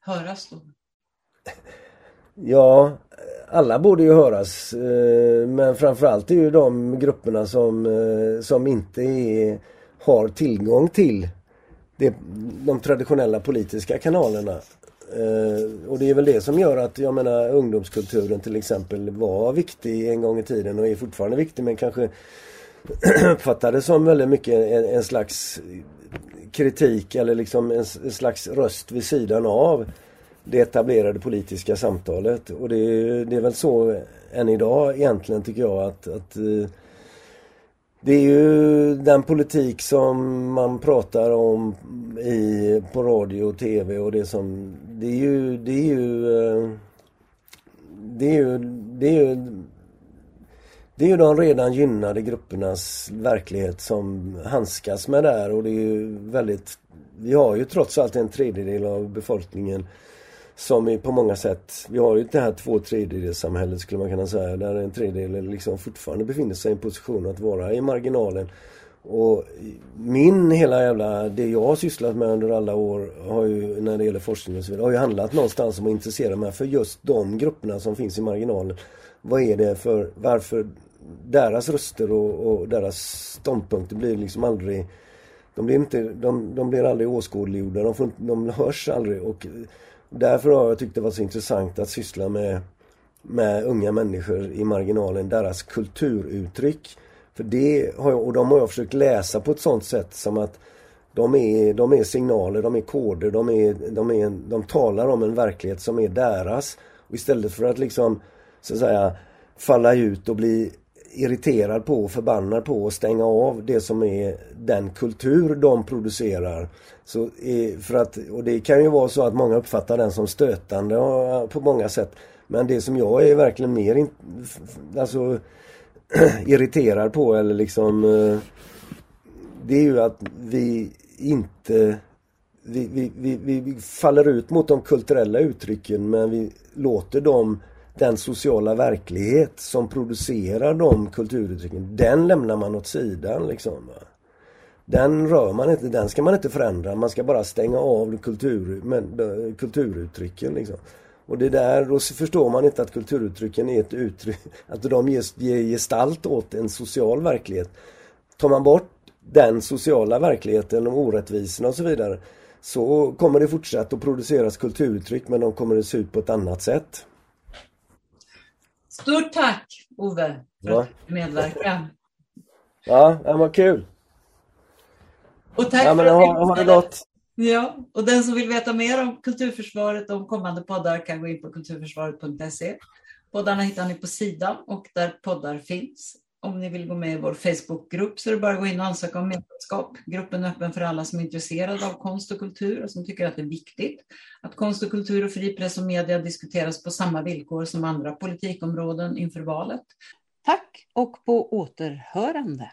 höras då? *laughs* Ja, alla borde ju höras eh, men framförallt är ju de grupperna som, eh, som inte är, har tillgång till det, de traditionella politiska kanalerna. Eh, och det är väl det som gör att, jag menar ungdomskulturen till exempel var viktig en gång i tiden och är fortfarande viktig men kanske *clears throat* uppfattades som väldigt mycket en, en slags kritik eller liksom en, en, slags röst vid sidan av det etablerade politiska samtalet. Och det, det är väl så än idag egentligen tycker jag att, att eh, det är ju den politik som man pratar om i, på radio och tv och det som det är ju det är ju eh, det är ju, det är ju det är ju de redan gynnade gruppernas verklighet som handskas med det här och det är ju väldigt Vi har ju trots allt en tredjedel av befolkningen som är på många sätt, vi har ju det här två tredjedelssamhället skulle man kunna säga, där en tredjedel liksom fortfarande befinner sig i en position att vara i marginalen. Och min hela jävla, det jag har sysslat med under alla år har ju, när det gäller forskning och så vidare, har ju handlat någonstans om att intressera mig för just de grupperna som finns i marginalen. Vad är det för, varför deras röster och, och deras ståndpunkter blir liksom aldrig de blir, inte, de, de blir aldrig åskådliggjorda, de, får, de hörs aldrig och Därför har jag tyckt det var så intressant att syssla med, med unga människor i marginalen, deras kulturuttryck. För det har jag, och de har jag försökt läsa på ett sånt sätt som att de är, de är signaler, de är koder, de, är, de, är, de talar om en verklighet som är deras. Och istället för att liksom, så att säga, falla ut och bli irriterad på, förbannad på och stänga av det som är den kultur de producerar. Så för att, och det kan ju vara så att många uppfattar den som stötande på många sätt. Men det som jag är verkligen mer in, alltså, *clears throat* irriterad på eller liksom eh, det är ju att vi inte vi, vi, vi, vi faller ut mot de kulturella uttrycken men vi låter dem den sociala verklighet som producerar de kulturuttrycken, den lämnar man åt sidan liksom. Den rör man inte, den ska man inte förändra, man ska bara stänga av kultur, men, eh, kulturuttrycken liksom. Och det där, då förstår man inte att kulturuttrycken är ett uttryck, *laughs* att de ger, ger gestalt åt en social verklighet. Tar man bort den sociala verkligheten, de orättvisorna och så vidare, så kommer det fortsätta att produceras kulturuttryck men de kommer att se ut på ett annat sätt. Stort tack Ove för att du medverkade. Ja, det var kul. Och tack ja, men för att ha, det gott. Ja, och den som vill veta mer om Kulturförsvaret och om kommande poddar kan gå in på kulturförsvaret.se. Poddarna hittar ni på sidan och där poddar finns. Om ni vill gå med i vår Facebookgrupp så är det bara att gå in och ansöka om medlemskap. Gruppen är öppen för alla som är intresserade av konst och kultur och som tycker att det är viktigt att konst och kultur och fri press och media diskuteras på samma villkor som andra politikområden inför valet. Tack och på återhörande.